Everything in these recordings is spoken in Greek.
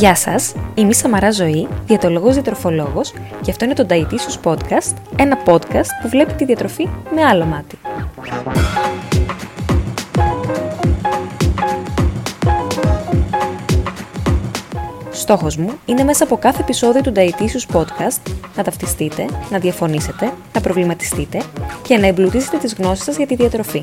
Γεια σας, είμαι η Σαμαρά Ζωή, διατολογός διατροφολόγος και αυτό είναι το Dietitious Podcast, ένα podcast που βλέπει τη διατροφή με άλλο μάτι. Στόχος μου είναι μέσα από κάθε επεισόδιο του Dietitious Podcast να ταυτιστείτε, να διαφωνήσετε, να προβληματιστείτε και να εμπλουτίσετε τις γνώσεις σας για τη διατροφή.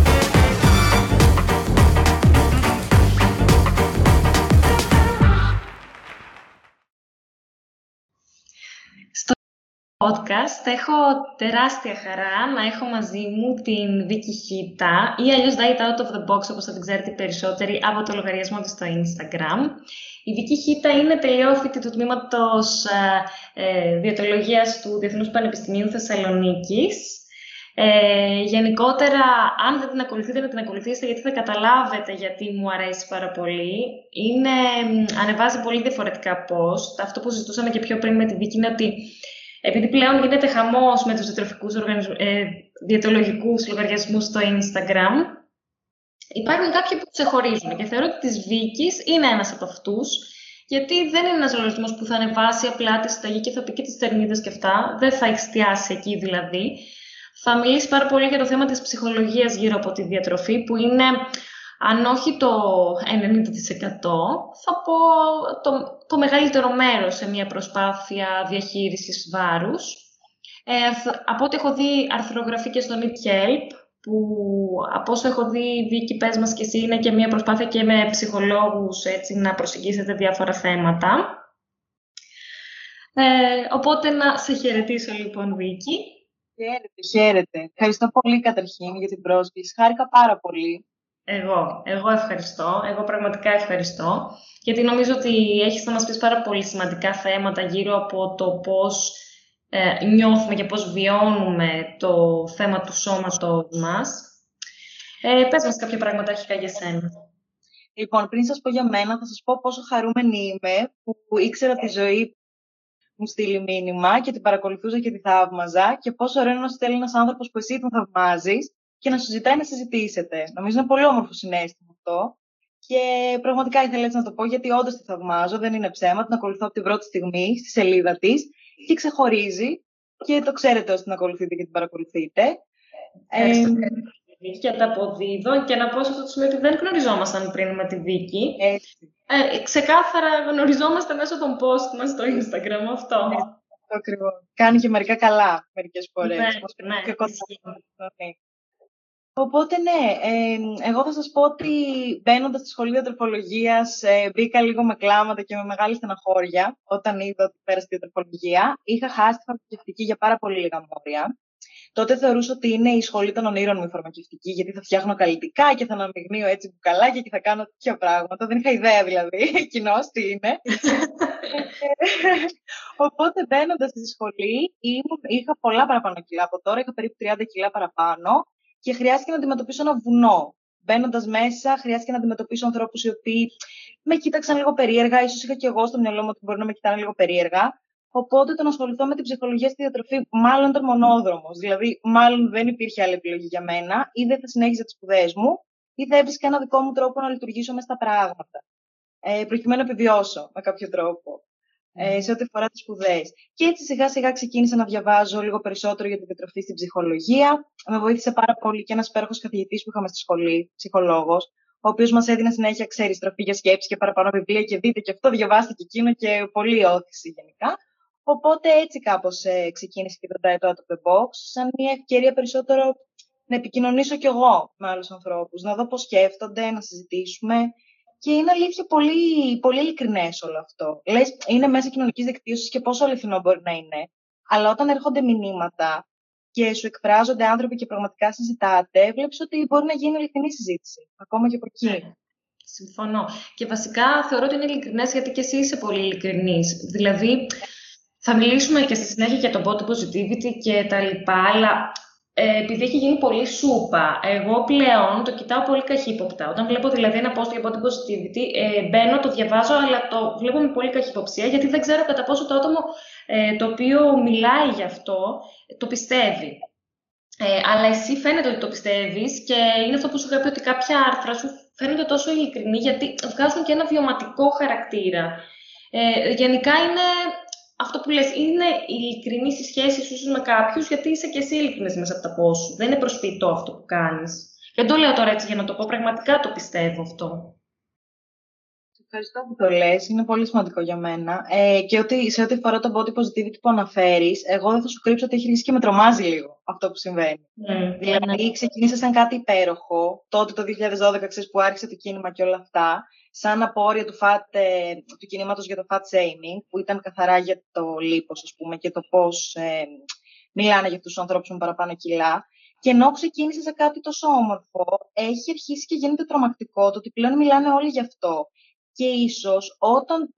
Podcast έχω τεράστια χαρά να έχω μαζί μου την Βίκη Χίτα ή αλλιώς Diet Out of the Box όπως θα την ξέρετε περισσότεροι από το λογαριασμό της στο Instagram. Η Βίκη Χίτα είναι τελειόφοιτη του τμήματος ε, ε, Διατολογίας του Διεθνούς Πανεπιστημίου Θεσσαλονίκης. Ε, γενικότερα, αν δεν την ακολουθείτε, να την ακολουθήσετε γιατί θα καταλάβετε γιατί μου αρέσει πάρα πολύ. Είναι, ανεβάζει πολύ διαφορετικά post. Αυτό που συζητούσαμε και πιο πριν με τη Βίκη είναι ότι επειδή πλέον γίνεται χαμός με τους διατροφικούς ε, διαιτολογικούς λογαριασμούς στο Instagram, υπάρχουν κάποιοι που ξεχωρίζουν και θεωρώ ότι της Βίκης είναι ένας από αυτούς, γιατί δεν είναι ένας λογαριασμός που θα ανεβάσει απλά τη συνταγή και θα πει και τις τερμίδες και αυτά, δεν θα εστιάσει εκεί δηλαδή. Θα μιλήσει πάρα πολύ για το θέμα της ψυχολογίας γύρω από τη διατροφή, που είναι αν όχι το 90% θα πω το, το μεγαλύτερο μέρος σε μια προσπάθεια διαχείρισης βάρους. Ε, από ό,τι έχω δει αρθρογραφεί και στο Need Help, που από όσο έχω δει, Βίκη, πες μας και εσύ, είναι και μια προσπάθεια και με ψυχολόγους έτσι, να προσεγγίσετε διάφορα θέματα. Ε, οπότε να σε χαιρετήσω λοιπόν, Βίκη. Χαίρετε, χαίρετε. Ευχαριστώ πολύ καταρχήν για την πρόσκληση. Χάρηκα πάρα πολύ εγώ, εγώ ευχαριστώ. Εγώ πραγματικά ευχαριστώ. Γιατί νομίζω ότι έχεις να μας πεις πάρα πολύ σημαντικά θέματα γύρω από το πώς ε, νιώθουμε και πώς βιώνουμε το θέμα του σώματος μας. Ε, πες μας κάποια πράγματα αρχικά για σένα. Λοιπόν, πριν σας πω για μένα, θα σας πω πόσο χαρούμενη είμαι που ήξερα τη ζωή μου στείλει μήνυμα και την παρακολουθούσα και τη θαύμαζα και πόσο ωραίο είναι να στέλνει ένας άνθρωπος που εσύ τον θαυμάζεις και να σου ζητάει να συζητήσετε. Νομίζω είναι πολύ όμορφο συνέστημα αυτό. Και πραγματικά ήθελα έτσι να το πω, γιατί όντως τη θαυμάζω, δεν είναι ψέμα. Την ακολουθώ από την πρώτη στιγμή στη σελίδα της και ξεχωρίζει. Και το ξέρετε ώστε την ακολουθείτε και την παρακολουθείτε. Ε, και τα αποδίδω και να πω σε αυτό το σημείο ότι δεν γνωριζόμασταν πριν με τη Βίκη. Ε, ξεκάθαρα γνωριζόμαστε μέσω των post μας στο Instagram αυτό. Ακριβώς. Κάνει και μερικά καλά μερικές φορές. Ναι, ναι, και Οπότε ναι, ε, εγώ θα σας πω ότι μπαίνοντας στη σχολή διατροφολογίας ε, μπήκα λίγο με κλάματα και με μεγάλη στεναχώρια όταν είδα ότι πέρασε τη διατροφολογία. Είχα χάσει τη φαρμακευτική για πάρα πολύ λίγα μόρια. Τότε θεωρούσα ότι είναι η σχολή των ονείρων μου η φαρμακευτική, γιατί θα φτιάχνω καλλιτικά και θα αναμειγνύω έτσι μπουκαλάκια και θα κάνω τέτοια πράγματα. Δεν είχα ιδέα δηλαδή κοινώ τι είναι. Οπότε μπαίνοντας στη σχολή είχα πολλά παραπάνω κιλά από τώρα, είχα περίπου 30 κιλά παραπάνω και χρειάστηκε να αντιμετωπίσω ένα βουνό. Μπαίνοντας μέσα, χρειάστηκε να αντιμετωπίσω ανθρώπους οι οποίοι με κοίταξαν λίγο περίεργα. σω είχα και εγώ στο μυαλό μου ότι μπορεί να με κοιτάνε λίγο περίεργα. Οπότε το να ασχοληθώ με την ψυχολογία στη διατροφή, μάλλον ήταν μονόδρομος. Δηλαδή, μάλλον δεν υπήρχε άλλη επιλογή για μένα. Ή δεν θα συνέχιζα τις σπουδές μου, ή θα έβρισκα ένα δικό μου τρόπο να λειτουργήσω μέσα στα πράγματα. Ε, προκειμένου να επιβιώσω με κάποιο τρόπο ε, σε ό,τι αφορά τις σπουδές. Και έτσι σιγά σιγά ξεκίνησα να διαβάζω λίγο περισσότερο για τη διατροφή στην ψυχολογία. Με βοήθησε πάρα πολύ και ένας υπέροχος καθηγητής που είχαμε στη σχολή, ψυχολόγος, ο οποίος μας έδινε συνέχεια, ξέρεις, τροφή για σκέψη και παραπάνω βιβλία και δείτε και αυτό, διαβάστε και εκείνο και πολύ όθηση γενικά. Οπότε έτσι κάπως ε, ξεκίνησε και το Diet Out of the Box, σαν μια ευκαιρία περισσότερο να επικοινωνήσω κι εγώ με άλλους ανθρώπους, να δω πώς σκέφτονται, να συζητήσουμε και είναι αλήθεια πολύ, πολύ ειλικρινές όλο αυτό. Λες, είναι μέσα κοινωνικής δικτύωσης και πόσο αληθινό μπορεί να είναι. Αλλά όταν έρχονται μηνύματα και σου εκφράζονται άνθρωποι και πραγματικά συζητάτε, βλέπεις ότι μπορεί να γίνει ειλικρινή συζήτηση, ακόμα και από εκεί. Ναι. Συμφωνώ. Και βασικά θεωρώ ότι είναι ειλικρινές γιατί και εσύ είσαι πολύ ειλικρινής. Δηλαδή, θα μιλήσουμε και στη συνέχεια για το body positivity και τα λοιπά, αλλά ε, επειδή έχει γίνει πολύ σούπα, εγώ πλέον το κοιτάω πολύ καχύποπτα. Όταν βλέπω δηλαδή ένα post για body positivity, ε, μπαίνω, το διαβάζω, αλλά το βλέπω με πολύ καχυποψία, γιατί δεν ξέρω κατά πόσο το άτομο ε, το οποίο μιλάει γι' αυτό το πιστεύει. Ε, αλλά εσύ φαίνεται ότι το πιστεύεις και είναι αυτό που σου είχα πει ότι κάποια άρθρα σου φαίνονται τόσο ειλικρινή γιατί βγάζουν και ένα βιωματικό χαρακτήρα. Ε, γενικά είναι αυτό που λες, είναι ειλικρινή στη σχέση σου με κάποιους, γιατί είσαι και εσύ ειλικρινής μέσα από τα πώς Δεν είναι προσποιητό αυτό που κάνεις. Δεν το λέω τώρα έτσι για να το πω, πραγματικά το πιστεύω αυτό. Ευχαριστώ που το λες, είναι πολύ σημαντικό για μένα. Ε, και ότι, σε ό,τι αφορά το body positivity που αναφέρεις, εγώ δεν θα σου κρύψω ότι έχει αρχίσει και με τρομάζει λίγο αυτό που συμβαίνει. Mm, δηλαδή, ναι. ξεκίνησε σαν κάτι υπέροχο, τότε το 2012, ξέρεις, που άρχισε το κίνημα και όλα αυτά, σαν απόρρια του, fat, ε, του κινήματος για το fat shaming, που ήταν καθαρά για το λίπος, ας πούμε, και το πώς ε, μιλάνε για αυτούς τους ανθρώπους με παραπάνω κιλά. Και ενώ ξεκίνησε σε κάτι τόσο όμορφο, έχει αρχίσει και γίνεται τρομακτικό το ότι πλέον μιλάνε όλοι γι' αυτό. Και ίσως όταν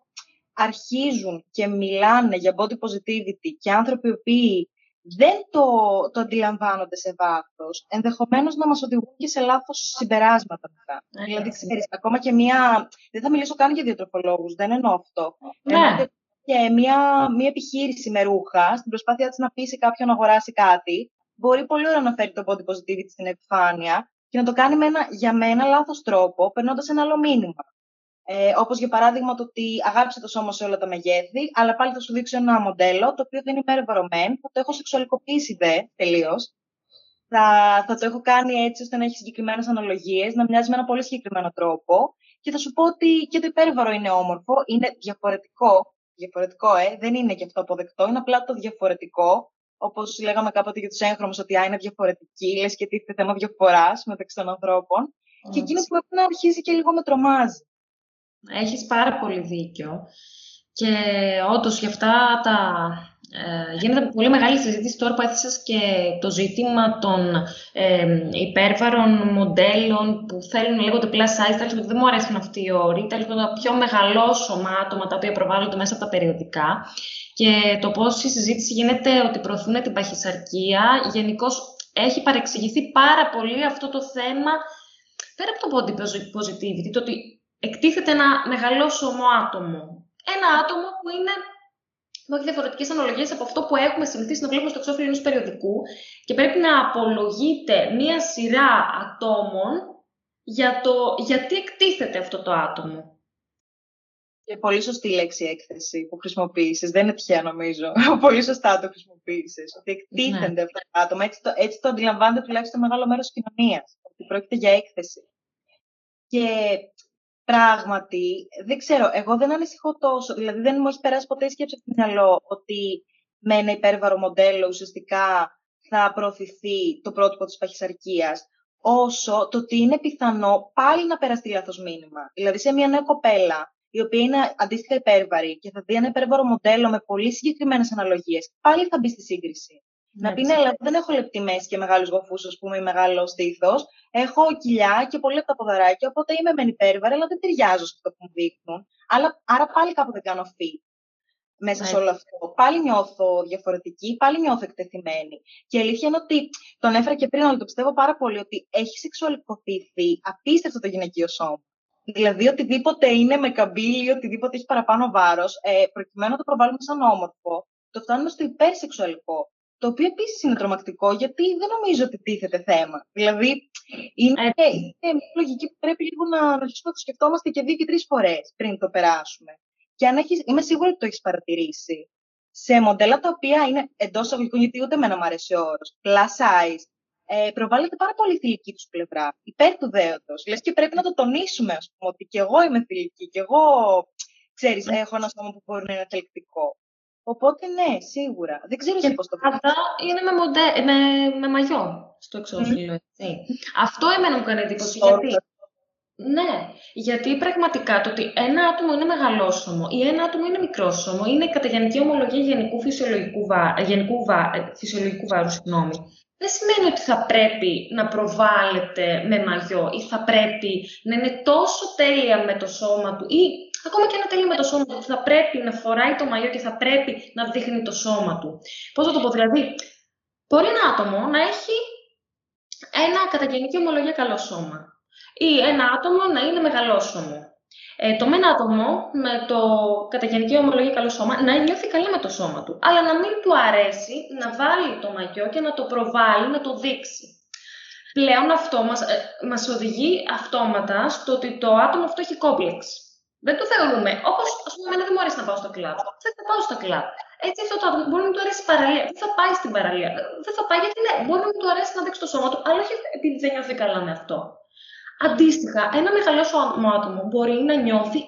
αρχίζουν και μιλάνε για body positivity και άνθρωποι οι οποίοι δεν το, το αντιλαμβάνονται σε βάθος, ενδεχομένως να μας οδηγούν και σε λάθος συμπεράσματα μετά. Ναι, δηλαδή, ξέρεις, ακόμα και μία. Δεν θα μιλήσω καν για διατροφολόγους, δεν εννοώ αυτό. Ναι. και μία, μία επιχείρηση με ρούχα, στην προσπάθειά της να πείσει κάποιον να αγοράσει κάτι, μπορεί πολύ ωραία να φέρει το body positivity στην επιφάνεια και να το κάνει με ένα, για μένα λάθος τρόπο, περνώντας ένα άλλο μήνυμα. Ε, όπως για παράδειγμα το ότι αγάπησε το σώμα σε όλα τα μεγέθη, αλλά πάλι θα σου δείξω ένα μοντέλο το οποίο δεν είναι υπερβαρωμένο, θα το έχω σεξουαλικοποιήσει δε τελείως. Θα, θα το έχω κάνει έτσι ώστε να έχει συγκεκριμένες αναλογίες, να μοιάζει με ένα πολύ συγκεκριμένο τρόπο. Και θα σου πω ότι και το υπέρβαρο είναι όμορφο, είναι διαφορετικό. Διαφορετικό, ε, δεν είναι και αυτό αποδεκτό, είναι απλά το διαφορετικό. Όπως λέγαμε κάποτε για τους έγχρωμους, ότι α, είναι διαφορετική, λες και τίθεται θέμα διαφοράς μεταξύ των ανθρώπων. Και εκείνο που να αρχίζει και λίγο με τρομάζει. Έχεις πάρα πολύ δίκιο. Και όντως για αυτά τα... Ε, γίνεται πολύ μεγάλη συζήτηση. Τώρα που έθεσες και το ζήτημα των ε, υπέρβαρων μοντέλων που θέλουν λέγονται plus size, τέλος δεν μου αρέσουν αυτοί οι όροι, τέλος τα πιο μεγαλόσωμα άτομα τα οποία προβάλλονται μέσα από τα περιοδικά. Και το πώς η συζήτηση γίνεται ότι προωθούν την παχυσαρκία, γενικώς έχει παρεξηγηθεί πάρα πολύ αυτό το θέμα πέρα από το body positivity, το ότι εκτίθεται ένα μεγαλόσωμο άτομο. Ένα άτομο που είναι που έχει διαφορετικές αναλογίες από αυτό που έχουμε συνηθίσει να βλέπουμε στο εξώφυλλο ενός περιοδικού και πρέπει να απολογείται μία σειρά ατόμων για το γιατί εκτίθεται αυτό το άτομο. Και πολύ σωστή λέξη έκθεση που χρησιμοποίησες. Δεν είναι τυχαία νομίζω. πολύ σωστά το χρησιμοποίησες. Ότι εκτίθενται ναι. αυτά τα άτομα. Έτσι το, έτσι το αντιλαμβάνεται τουλάχιστον μεγάλο μέρος της κοινωνίας. Ότι πρόκειται για έκθεση. Και Πράγματι, δεν ξέρω, εγώ δεν ανησυχώ τόσο. Δηλαδή, δεν μου έχει περάσει ποτέ η σκέψη από το μυαλό ότι με ένα υπέρβαρο μοντέλο ουσιαστικά θα προωθηθεί το πρότυπο της παχυσαρκίας, όσο το ότι είναι πιθανό πάλι να περαστεί λάθος μήνυμα. Δηλαδή, σε μια νέα κοπέλα, η οποία είναι αντίστοιχα υπέρβαρη και θα δει ένα υπέρβαρο μοντέλο με πολύ συγκεκριμένες αναλογίες, πάλι θα μπει στη σύγκριση. Να πει ναι, δεν έχω λεπτή μέση και μεγάλους γοφούς, ας πούμε, ή μεγάλο στήθος. Έχω κοιλιά και πολύ από τα ποδαράκια, οπότε είμαι μεν υπέρβαρη, αλλά δεν ταιριάζω σε αυτό που μου δείχνουν. Αλλά, άρα πάλι κάπου δεν κάνω fit μέσα σε όλο αυτό. Πάλι νιώθω διαφορετική, πάλι νιώθω εκτεθειμένη. Και η αλήθεια είναι ότι τον έφερα και πριν, αλλά το πιστεύω πάρα πολύ ότι έχει σεξουαλικοποιηθεί απίστευτο το γυναικείο σώμα. Δηλαδή, οτιδήποτε είναι με καμπύλη, οτιδήποτε έχει παραπάνω βάρος, ε, προκειμένου να το προβάλλουμε σαν όμορφο, το φτάνουμε στο υπερσεξουαλικό. Το οποίο επίσης είναι τρομακτικό, γιατί δεν νομίζω ότι τίθεται θέμα. Δηλαδή, είναι, είναι μια λογική που πρέπει λίγο να αρχίσουμε να το σκεφτόμαστε και δύο και τρεις φορές πριν το περάσουμε. Και αν έχεις, είμαι σίγουρη ότι το έχεις παρατηρήσει. Σε μοντέλα τα οποία είναι εντός αγωγικών, γιατί ούτε εμένα μου αρέσει ο όρος, plus size, ε, προβάλλεται πάρα πολύ θηλυκή τους πλευρά, υπέρ του δέοντο. Λες και πρέπει να το τονίσουμε, ας πούμε, ότι και εγώ είμαι θηλυκή, και εγώ, ξέρεις, ναι. έχω ένα σώμα που μπορεί να είναι θελκτικό. Οπότε ναι, σίγουρα. Δεν ξέρω και πώς το κάνω. Αυτά είναι με, μοντέ, με, με μαγιό στο εξώφυλλο. Mm. Αυτό εμένα μου κάνει εντύπωση. γιατί... Ναι, γιατί πραγματικά το ότι ένα άτομο είναι μεγαλόσωμο ή ένα άτομο είναι μικρόσωμο είναι κατά γενική ομολογία γενικού φυσιολογικού, βά, γενικού βά, ε, φυσιολογικού βάρους. Συγγνώμη. Δεν σημαίνει ότι θα πρέπει να προβάλλεται με μαγιό ή θα πρέπει να είναι τόσο τέλεια με το σώμα του ή ακόμα και ένα τέλειο με το σώμα του, θα πρέπει να φοράει το μαγιό και θα πρέπει να δείχνει το σώμα του. Πώς θα το πω, δηλαδή, μπορεί ένα άτομο να έχει ένα κατά γενική ομολογία καλό σώμα ή ένα άτομο να είναι μεγαλόσωμο. Ε, το μένα άτομο με το κατά γενική ομολογία καλό σώμα να νιώθει καλά με το σώμα του, αλλά να μην του αρέσει να βάλει το μαγιό και να το προβάλλει, να το δείξει. Πλέον αυτό μας, ε, μας οδηγεί αυτόματα στο ότι το άτομο αυτό έχει κόμπλεξ. Δεν το θεωρούμε. Όπως, ας πούμε, εμένα δεν μου αρέσει να πάω στο κλαμπ. Δεν θα πάω στο κλαμπ. Έτσι, αυτό το άτομο μπορεί να του αρέσει η παραλία. Δεν θα πάει στην παραλία. Δεν θα πάει γιατί ναι, μπορεί να του αρέσει να δείξει το σώμα του, αλλά όχι επειδή δεν νιώθει καλά με αυτό. Αντίστοιχα, ένα μεγαλόσωμο άτομο μπορεί να νιώθει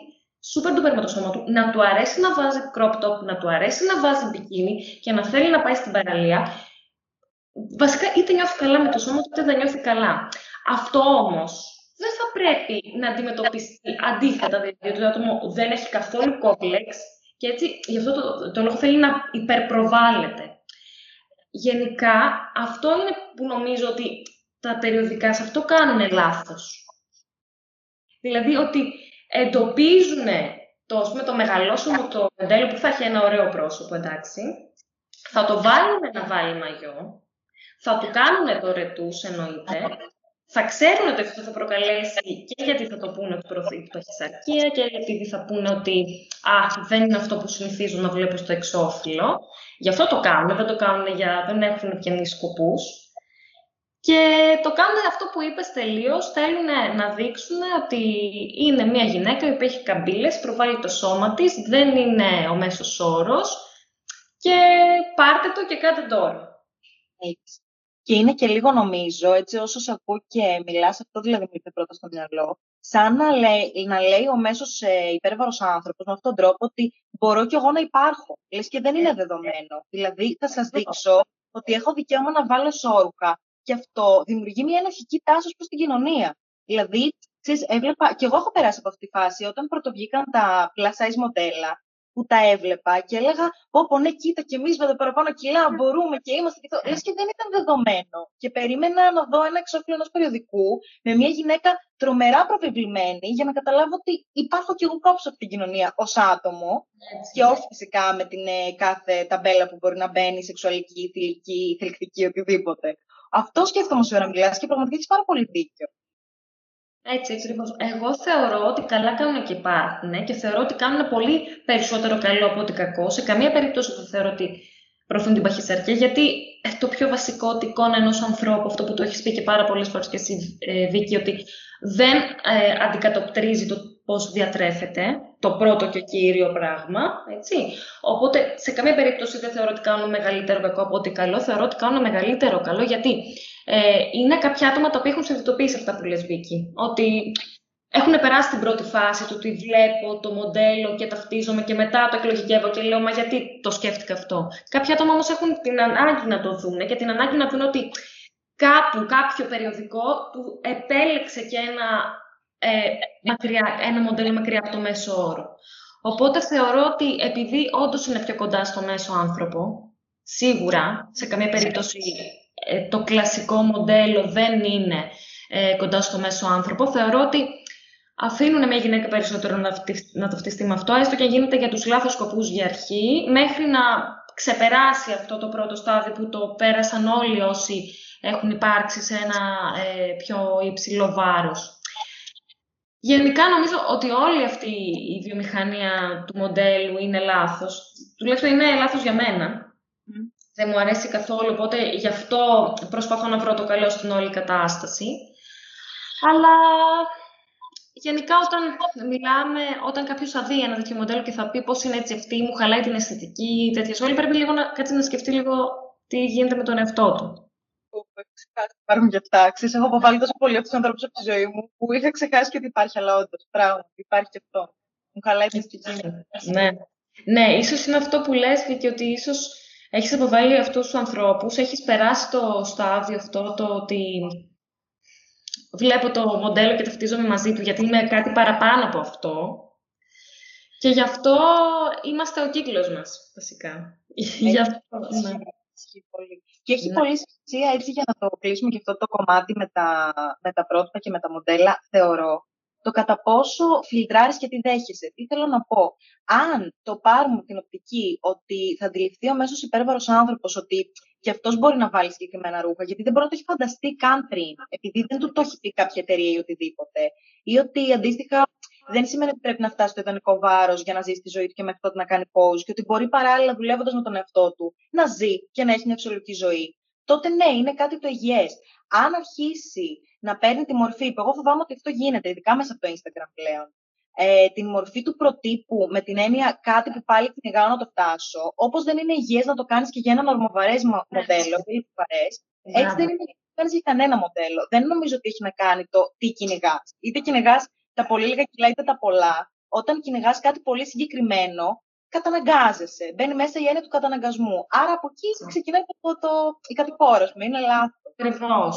super duper με το σώμα του, να του αρέσει να βάζει crop top, να του αρέσει να βάζει μπικίνι και να θέλει να πάει στην παραλία. Βασικά, είτε νιώθει καλά με το σώμα του, είτε δεν νιώθει καλά. Αυτό όμως δεν θα πρέπει να αντιμετωπιστεί αντίθετα, δηλαδή το άτομο δεν έχει καθόλου κόμπλεξ και έτσι γι' αυτό το, το λόγο θέλει να υπερπροβάλλεται. Γενικά, αυτό είναι που νομίζω ότι τα περιοδικά σε αυτό κάνουν λάθος. Δηλαδή ότι εντοπίζουν το, με το μεγαλόσωμο το μοντέλο που θα έχει ένα ωραίο πρόσωπο, εντάξει, θα το βάλουν να βάλει μαγιό, θα του κάνουν το ρετούς εννοείται, θα ξέρουν ότι αυτό θα προκαλέσει και γιατί θα το πούνε ότι προωθεί το χισαρκία και γιατί θα πούνε ότι α, δεν είναι αυτό που συνηθίζουν να βλέπουν στο εξώφυλλο. Γι' αυτό το κάνουν, δεν το κάνουν για, δεν έχουν ευκαινείς σκοπούς. Και το κάνουν αυτό που είπες τελείως. θέλουν να δείξουν ότι είναι μια γυναίκα που έχει καμπύλες, προβάλλει το σώμα της, δεν είναι ο μέσος όρος και πάρτε το και κάντε τώρα. Έτσι. Και είναι και λίγο νομίζω, έτσι όσο σε ακούω και μιλάς, αυτό δηλαδή μου ήρθε πρώτα στο μυαλό, σαν να λέει, να λέει ο μέσος ε, υπέρβαρος άνθρωπος με αυτόν τον τρόπο ότι μπορώ κι εγώ να υπάρχω. Λες και δεν είναι δεδομένο. Δηλαδή θα σας δείξω ότι έχω δικαίωμα να βάλω σόρουχα και αυτό δημιουργεί μια ενοχική τάση προς την κοινωνία. Δηλαδή, ξέρεις, έβλεπα, και εγώ έχω περάσει από αυτή τη φάση, όταν πρωτοβγήκαν τα plus size μοντέλα, που τα έβλεπα και έλεγα, πω, ναι, κοίτα και εμείς με τα παραπάνω κιλά μπορούμε και είμαστε και αυτό. Λες και δεν ήταν δεδομένο. Και περίμενα να δω ένα εξώφυλλο ενός περιοδικού με μια γυναίκα τρομερά προβεβλημένη για να καταλάβω ότι υπάρχω κι εγώ κόψω από την κοινωνία ως άτομο. Έτσι, και όχι φυσικά με την ε, κάθε ταμπέλα που μπορεί να μπαίνει, σεξουαλική, θηλυκή, θελκτική, οτιδήποτε. Αυτό σκέφτομαι όσο ώρα μιλά και πραγματικά έχει πάρα πολύ δίκιο. Έτσι ακριβώς. Εγώ θεωρώ ότι καλά κάνουν και υπάρχουν και θεωρώ ότι κάνουν πολύ περισσότερο καλό από ότι κακό. Σε καμία περίπτωση δεν θεωρώ ότι προωθούν την παχυσαρκία, γιατί ε, το πιο βασικό ότι εικόνα ενός ανθρώπου, αυτό που το έχεις πει και πάρα πολλές φορές και εσύ, ε, Βίκη, ότι δεν ε, αντικατοπτρίζει το πώς διατρέφεται, το πρώτο και κύριο πράγμα. Έτσι. Οπότε, σε καμία περίπτωση δεν θεωρώ ότι κάνουν μεγαλύτερο κακό από ότι καλό. Θεωρώ ότι κάνουν μεγαλύτερο καλό, γιατί ε, είναι κάποια άτομα τα οποία έχουν συνειδητοποιήσει αυτά που λες Βίκη. Ότι έχουν περάσει την πρώτη φάση του ότι βλέπω το μοντέλο και ταυτίζομαι και μετά το εκλογικεύω και λέω μα γιατί το σκέφτηκα αυτό. Κάποια άτομα όμως έχουν την ανάγκη να το δουν και την ανάγκη να δουν ότι κάπου κάποιο περιοδικό του επέλεξε και ένα, ε, μακριά, ένα μοντέλο μακριά από το μέσο όρο. Οπότε θεωρώ ότι επειδή όντως είναι πιο κοντά στο μέσο άνθρωπο, σίγουρα, σε καμία περίπτωση ε, το κλασικό μοντέλο δεν είναι ε, κοντά στο μέσο άνθρωπο. Θεωρώ ότι αφήνουν μια γυναίκα περισσότερο να, να ταυτιστεί με αυτό, έστω και γίνεται για τους λάθος σκοπούς για αρχή, μέχρι να ξεπεράσει αυτό το πρώτο στάδιο που το πέρασαν όλοι όσοι έχουν υπάρξει σε ένα ε, πιο υψηλό βάρος. Γενικά νομίζω ότι όλη αυτή η βιομηχανία του μοντέλου είναι λάθος. Τουλάχιστον είναι λάθος για μένα δεν μου αρέσει καθόλου, οπότε γι' αυτό προσπαθώ να βρω το καλό στην όλη κατάσταση. Αλλά γενικά όταν μιλάμε, όταν κάποιος θα δει ένα τέτοιο μοντέλο και θα πει πώς είναι έτσι αυτή, μου χαλάει την αισθητική, τέτοια όλοι πρέπει λίγο να κάτσει να σκεφτεί λίγο τι γίνεται με τον εαυτό του. Υπάρχουν και αυτά. Ξέρεις, έχω αποβάλει τόσο πολύ από τους ανθρώπους από τη ζωή μου που είχα ξεχάσει και ότι υπάρχει, αλλά όντως πράγμα. Υπάρχει και αυτό. Μου χαλάει την αισθητική. Ναι. Ναι, ίσως είναι αυτό που λες και ότι ίσως έχεις αποβάλει αυτούς τους ανθρώπους, έχεις περάσει το στάδιο αυτό το ότι βλέπω το μοντέλο και ταυτίζομαι μαζί του, γιατί είμαι κάτι παραπάνω από αυτό. Και γι' αυτό είμαστε ο κύκλος μας, βασικά. Γι' αυτό, ναι. Και έχει ναι. πολύ σημασία έτσι για να το κλείσουμε και αυτό το κομμάτι με τα, με τα πρότυπα και με τα μοντέλα, θεωρώ, το κατά πόσο φιλτράρεις και τι δέχεσαι. Τι θέλω να πω; Αν το πάρουμε την οπτική ότι θα αντιληφθεί ο μέσος υπέρβαρος άνθρωπος ότι και αυτός μπορεί να βάλει συγκεκριμένα ρούχα, γιατί δεν μπορεί να το έχει φανταστεί καν πριν, επειδή δεν του το έχει πει κάποια εταιρεία ή οτιδήποτε. Ή ότι αντίστοιχα δεν σημαίνει ότι πρέπει να φτάσει στο ιδανικό βάρος για να ζήσει τη ζωή του και μέχρι τότε να κάνει pause, και ότι μπορεί παράλληλα δουλεύοντας με τον εαυτό του να ζει και να έχει μια φυσιολογική ζωή. Τότε ναι, είναι κάτι το υγιές. Αν αρχίσει να παίρνει τη μορφή, που εγώ φοβάμαι ότι αυτό γίνεται, ειδικά μέσα από το Instagram πλέον, ε, την μορφή του προτύπου με την έννοια κάτι που πάλι κυνηγάω να το φτάσω, όπως δεν είναι υγιές να το κάνεις και για ένα ορμοβαρές μοντέλο, έτσι δεν είναι να το κάνεις για κανένα μοντέλο. Δεν νομίζω ότι έχει να κάνει το τι κυνηγάς. Είτε κυνηγάς τα πολύ λίγα κιλά είτε τα πολλά. Όταν κυνηγάς κάτι πολύ συγκεκριμένο, καταναγκάζεσαι. Μπαίνει μέσα η έννοια του καταναγκασμού. Άρα από εκεί ξεκινάει το, το, η κατηφόρα, είναι λάθος. Ακριβώς.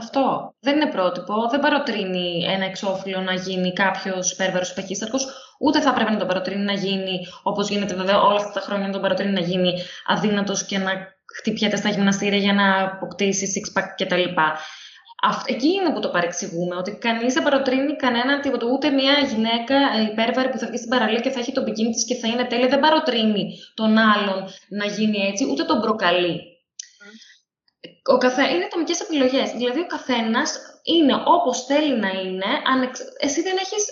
Αυτό. Δεν είναι πρότυπο. Δεν παροτρύνει ένα εξώφυλλο να γίνει κάποιος υπέρβαρος παχύσταρχο. Ούτε θα πρέπει να τον παροτρύνει να γίνει, όπως γίνεται βέβαια όλα αυτά τα χρόνια, να τον παροτρύνει να γίνει αδύνατος και να χτυπιέται στα γυμναστήρια για να αποκτήσει six pack κτλ. Εκεί είναι που το παρεξηγούμε, ότι κανείς δεν παροτρύνει κανένα τίποτα. Ούτε μια γυναίκα υπέρβαρη που θα βγει στην παραλία και θα έχει το μπικίνι της και θα είναι τέλεια, δεν παροτρύνει τον άλλον να γίνει έτσι, ούτε τον προκαλεί. Ο καθέ... Είναι ατομικές επιλογές. Δηλαδή, ο καθένας είναι όπως θέλει να είναι. Εσύ δεν έχεις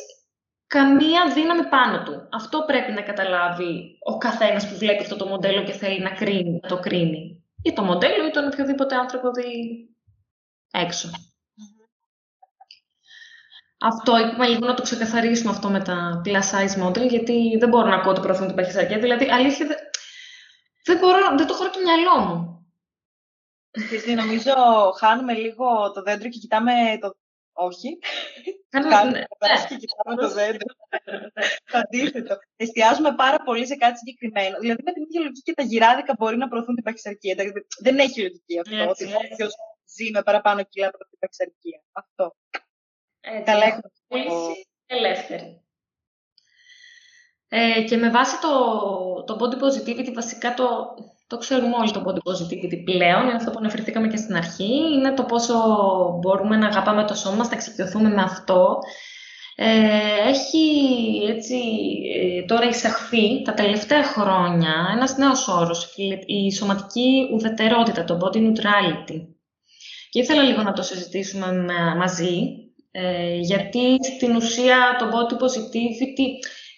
καμία δύναμη πάνω του. Αυτό πρέπει να καταλάβει ο καθένας που βλέπει αυτό το μοντέλο και θέλει να, κρίνει, να το κρίνει. Ή το μοντέλο ή τον οποιοδήποτε άνθρωπο δει έξω. Αυτό είπαμε λίγο να το ξεκαθαρίσουμε αυτό με τα plus size model, γιατί δεν μπορώ να ακούω ότι προωθούν την παχυσαρκία. Δηλαδή, αλήθεια, δεν, μπορώ, δεν το χωρώ το μυαλό μου. Χριστί, νομίζω χάνουμε λίγο το δέντρο και κοιτάμε το... Όχι. Κάνουμε το και κοιτάμε το δέντρο. Το αντίθετο. Εστιάζουμε πάρα πολύ σε κάτι συγκεκριμένο. Δηλαδή, με την ίδια λογική και τα γυράδικα μπορεί να προωθούν την παχυσαρκία. Δεν έχει λογική αυτό. Ότι όποιο ζει με παραπάνω κιλά από την παχυσαρκία. Αυτό. Καλά έχουμε. Ελεύθερη. Ε, και με βάση το, το body positivity, βασικά το, το ξέρουμε όλοι το body positivity πλέον, είναι αυτό που αναφερθήκαμε και στην αρχή, είναι το πόσο μπορούμε να αγαπάμε το σώμα μας, να εξοικειωθούμε με αυτό. Ε, έχει έτσι, ε, τώρα εισαχθεί τα τελευταία χρόνια ένας νέος όρος, η σωματική ουδετερότητα, το body neutrality. Και ήθελα λίγο να το συζητήσουμε μαζί, ε, γιατί στην ουσία το body positivity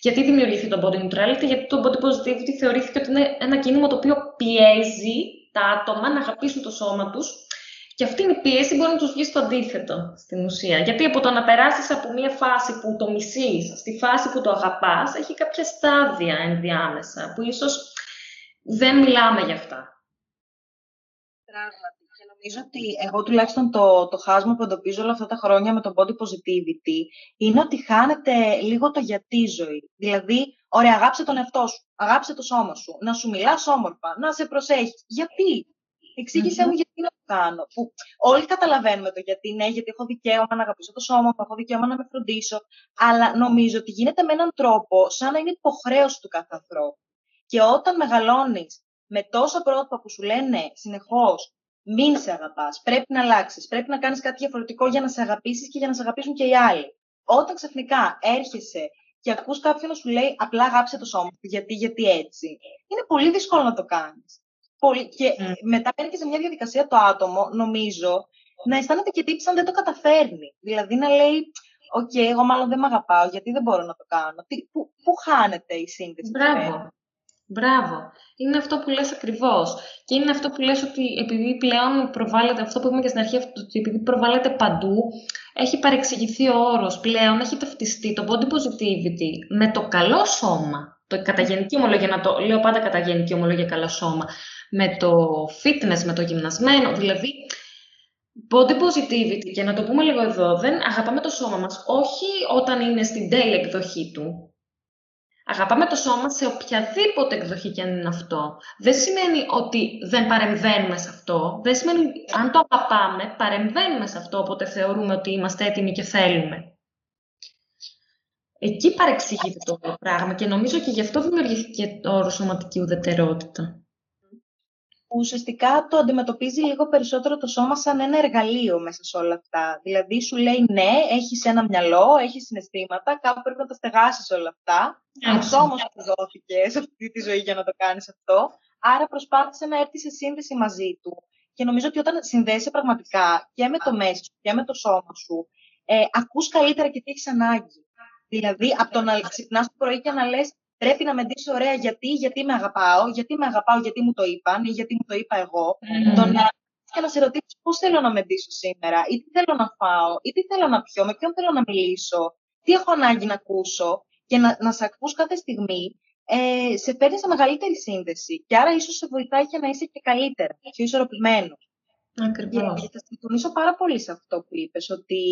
γιατί δημιουργήθηκε το body neutrality, γιατί το body positivity θεωρήθηκε ότι είναι ένα κίνημα το οποίο πιέζει τα άτομα να αγαπήσουν το σώμα τους. Και αυτή η πίεση μπορεί να τους βγει στο αντίθετο στην ουσία. Γιατί από το να περάσεις από μια φάση που το μισείς στη φάση που το αγαπάς, έχει κάποια στάδια ενδιάμεσα που ίσως δεν μιλάμε γι' αυτά. Πράγματι νομίζω ότι εγώ τουλάχιστον το, το χάσμα που εντοπίζω όλα αυτά τα χρόνια με το body positivity είναι ότι χάνεται λίγο το γιατί ζωή. Δηλαδή, ωραία, αγάψε τον εαυτό σου, αγάψε το σώμα σου, να σου μιλάς όμορφα, να σε προσέχεις. Γιατί; Εξήγησέ μου γιατί να το κάνω. Που όλοι καταλαβαίνουμε το γιατί. Ναι, γιατί έχω δικαίωμα να αγαπήσω το σώμα μου, έχω δικαίωμα να με φροντίσω. Αλλά νομίζω ότι γίνεται με έναν τρόπο σαν να είναι υποχρέωση του κάθε ανθρώπου. Και όταν μεγαλώνεις με τόσα πρότυπα που σου λένε συνεχώς μην σε αγαπάς. Πρέπει να αλλάξεις. Πρέπει να κάνεις κάτι διαφορετικό για να σε αγαπήσεις και για να σε αγαπήσουν και οι άλλοι. Όταν ξαφνικά έρχεσαι και ακούς κάποιον να σου λέει απλά αγάπησε το σώμα γιατί, γιατί έτσι, είναι πολύ δύσκολο να το κάνεις. Και mm. μετά παίρνει και σε μια διαδικασία το άτομο, νομίζω, να αισθάνεται και τύψη αν δεν το καταφέρνει. Δηλαδή να λέει, OK, okay, εγώ μάλλον δεν με αγαπάω, γιατί δεν μπορώ να το κάνω. Τι, πού, πού χάνεται η σύνδεση. Μπράβο. Μπράβο. Είναι αυτό που λες ακριβώς. Και είναι αυτό που λες ότι επειδή πλέον προβάλλεται, αυτό που είπαμε και στην αρχή, ότι επειδή προβάλλεται παντού, έχει παρεξηγηθεί ο όρος. Πλέον έχει ταυτιστεί το body positivity με το καλό σώμα. Το κατά γενική ομολογία, να το λέω πάντα κατά γενική ομολογία καλό σώμα. Με το fitness, με το γυμνασμένο. Δηλαδή, body positivity, και να το πούμε λίγο εδώ, δεν αγαπάμε το σώμα μας, όχι όταν είναι στην τέλεια εκδοχή του, Αγαπάμε το σώμα σε οποιαδήποτε εκδοχή και αν είναι αυτό. Δεν σημαίνει ότι δεν παρεμβαίνουμε σε αυτό. Δεν σημαίνει ότι αν το αγαπάμε, παρεμβαίνουμε σε αυτό, οπότε θεωρούμε ότι είμαστε έτοιμοι και θέλουμε. Εκεί παρεξηγείται το πράγμα και νομίζω και γι' αυτό δημιουργήθηκε το όρο σωματική ουδετερότητα ουσιαστικά το αντιμετωπίζει λίγο περισσότερο το σώμα σαν ένα εργαλείο μέσα σε όλα αυτά. Δηλαδή σου λέει ναι, έχεις ένα μυαλό, έχεις συναισθήματα, κάπου πρέπει να τα στεγάσεις όλα αυτά. Αυτό όμως που δόθηκε σε αυτή τη ζωή για να το κάνεις αυτό. Άρα προσπάθησε να έρθεις σε σύνδεση μαζί του. Και νομίζω ότι όταν συνδέεσαι πραγματικά και με το μέσα σου και με το σώμα σου, ε, ακούς καλύτερα και τι έχεις ανάγκη. Δηλαδή, από το να ξυπνάς το πρωί και να λες, Πρέπει να με ντύσω ωραία γιατί, γιατί με αγαπάω, γιατί με αγαπάω, γιατί μου το είπαν ή γιατί μου το είπα εγώ. Mm. Το να και να σε ρωτήσω πώς θέλω να με ντύσω σήμερα, ή τι θέλω να φάω, ή τι θέλω να πιω, με ποιον θέλω να μιλήσω, τι έχω ανάγκη να ακούσω και να, να σε ακούς κάθε στιγμή, ε, σε φέρνει σε μεγαλύτερη σύνδεση. Και άρα ίσως σε βοηθάει και να είσαι και καλύτερα, πιο ισορροπημένος. Ακριβώς. Και, θα συμφωνήσω πάρα πολύ σε αυτό που είπες, ότι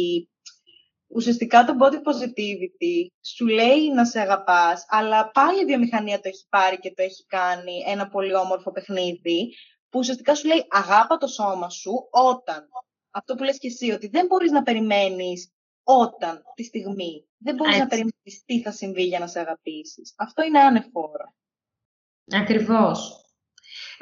ουσιαστικά το body positivity σου λέει να σε αγαπάς, αλλά πάλι η βιομηχανία το έχει πάρει και το έχει κάνει ένα πολύ όμορφο παιχνίδι, που ουσιαστικά σου λέει αγάπα το σώμα σου όταν. Αυτό που λες και εσύ, ότι δεν μπορείς να περιμένεις όταν, τη στιγμή. Δεν μπορείς να περιμένεις τι θα συμβεί για να σε αγαπήσεις. Αυτό είναι ανεφόρο. Ακριβώς.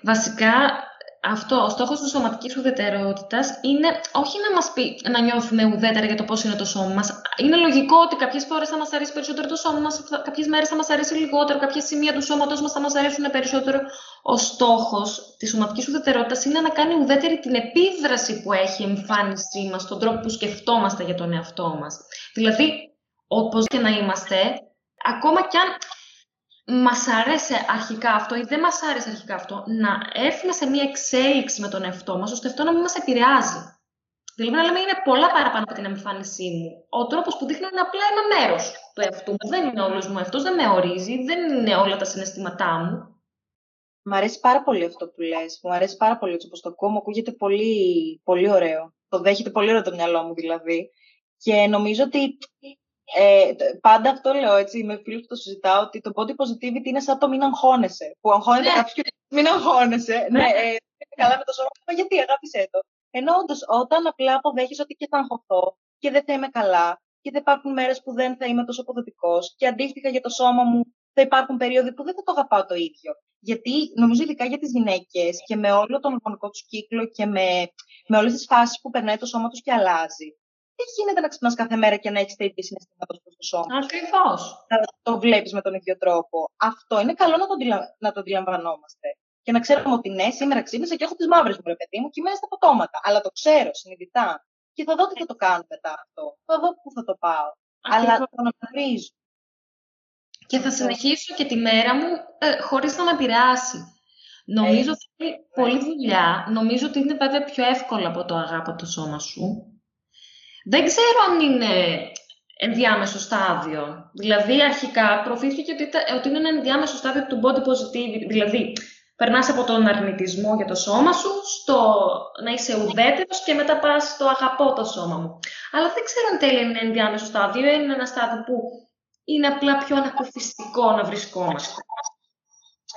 Βασικά, αυτό, ο στόχος της σωματικής ουδετερότητας είναι όχι να μας πει να νιώθουμε ουδέτερα για το πώς είναι το σώμα μας. Είναι λογικό ότι κάποιες φορές θα μας αρέσει περισσότερο το σώμα μας, κάποιες μέρες θα μας αρέσει λιγότερο, κάποια σημεία του σώματος μας θα μας αρέσουν περισσότερο. Ο στόχος της σωματικής ουδετερότητας είναι να κάνει ουδέτερη την επίδραση που έχει η εμφάνισή μας, τον τρόπο που σκεφτόμαστε για τον εαυτό μας. Δηλαδή, όπως και να είμαστε, ακόμα κι αν μας άρεσε αρχικά αυτό ή δεν μας άρεσε αρχικά αυτό, να έρθουμε σε μια εξέλιξη με τον εαυτό μας, ώστε αυτό να μην μας επηρεάζει. Δηλαδή, να λέμε είναι πολλά παραπάνω από την εμφάνισή μου. Ο τρόπος που δείχνω είναι απλά ένα μέρος του εαυτού μου. Δεν είναι όλος μου εαυτός, δεν με ορίζει, δεν είναι όλα τα συναισθήματά μου. Μ' αρέσει πάρα πολύ αυτό που λες. Μου αρέσει πάρα πολύ έτσι όπως το ακούω. Μου ακούγεται πολύ, πολύ ωραίο. Το δέχεται πολύ ωραίο το μυαλό μου δηλαδή. Και νομίζω ότι ε, πάντα αυτό λέω έτσι, με φίλου που το συζητάω, ότι το body positivity είναι σαν το μην αγχώνεσαι. Που αγχώνεται ναι. κάποιος και μην αγχώνεσαι. ναι, ναι ε, καλά με το σώμα, μα γιατί αγάπησέ το. Ενώ όντως, όταν απλά αποδέχεις ότι και θα αγχωθώ και δεν θα είμαι καλά και θα υπάρχουν μέρες που δεν θα είμαι τόσο αποδοτικός και αντίστοιχα για το σώμα μου θα υπάρχουν περίοδοι που δεν θα το αγαπάω το ίδιο. Γιατί νομίζω ειδικά για τις γυναίκες και με όλο τον οργανικό τους κύκλο και με, με όλες τις φάσεις που περνάει το σώμα τους και αλλάζει, δεν γίνεται να ξυπνάς κάθε μέρα και να έχεις τέτοιε συναισθήματα προς το σώμα; Ακριβώς. Να το βλέπεις με τον ίδιο τρόπο. Αυτό είναι καλό να το, να το αντιλαμβανόμαστε. Και να ξέρουμε ότι ναι, σήμερα ξύπνησα και έχω τις μαύρες μου, ρε παιδί μου, και είμαι στα ποτόματα. Αλλά το ξέρω συνειδητά. Και θα δω τι θα το κάνω μετά αυτό. Θα δω πού θα το πάω. Ακριβώς. Αλλά το αναγνωρίζω. Και θα συνεχίσω και τη μέρα μου ε, χωρίς να με επηρεάσει. Νομίζω ότι είναι πολλή δουλειά. Νομίζω ότι είναι βέβαια πιο εύκολο από το αγάπη το σώμα σου. Δεν ξέρω αν είναι ενδιάμεσο στάδιο. Δηλαδή, αρχικά προφήθηκε ότι, ότι είναι ένα ενδιάμεσο στάδιο του body positivity. Δηλαδή, περνάς από τον αρνητισμό για το σώμα σου στο να είσαι ουδέτερος και μετά πας στο αγαπώ το σώμα μου. Αλλά δεν ξέρω αν τέλει είναι ενδιάμεσο στάδιο ή είναι ένα στάδιο που είναι απλά πιο ανακουφιστικό να βρισκόμαστε.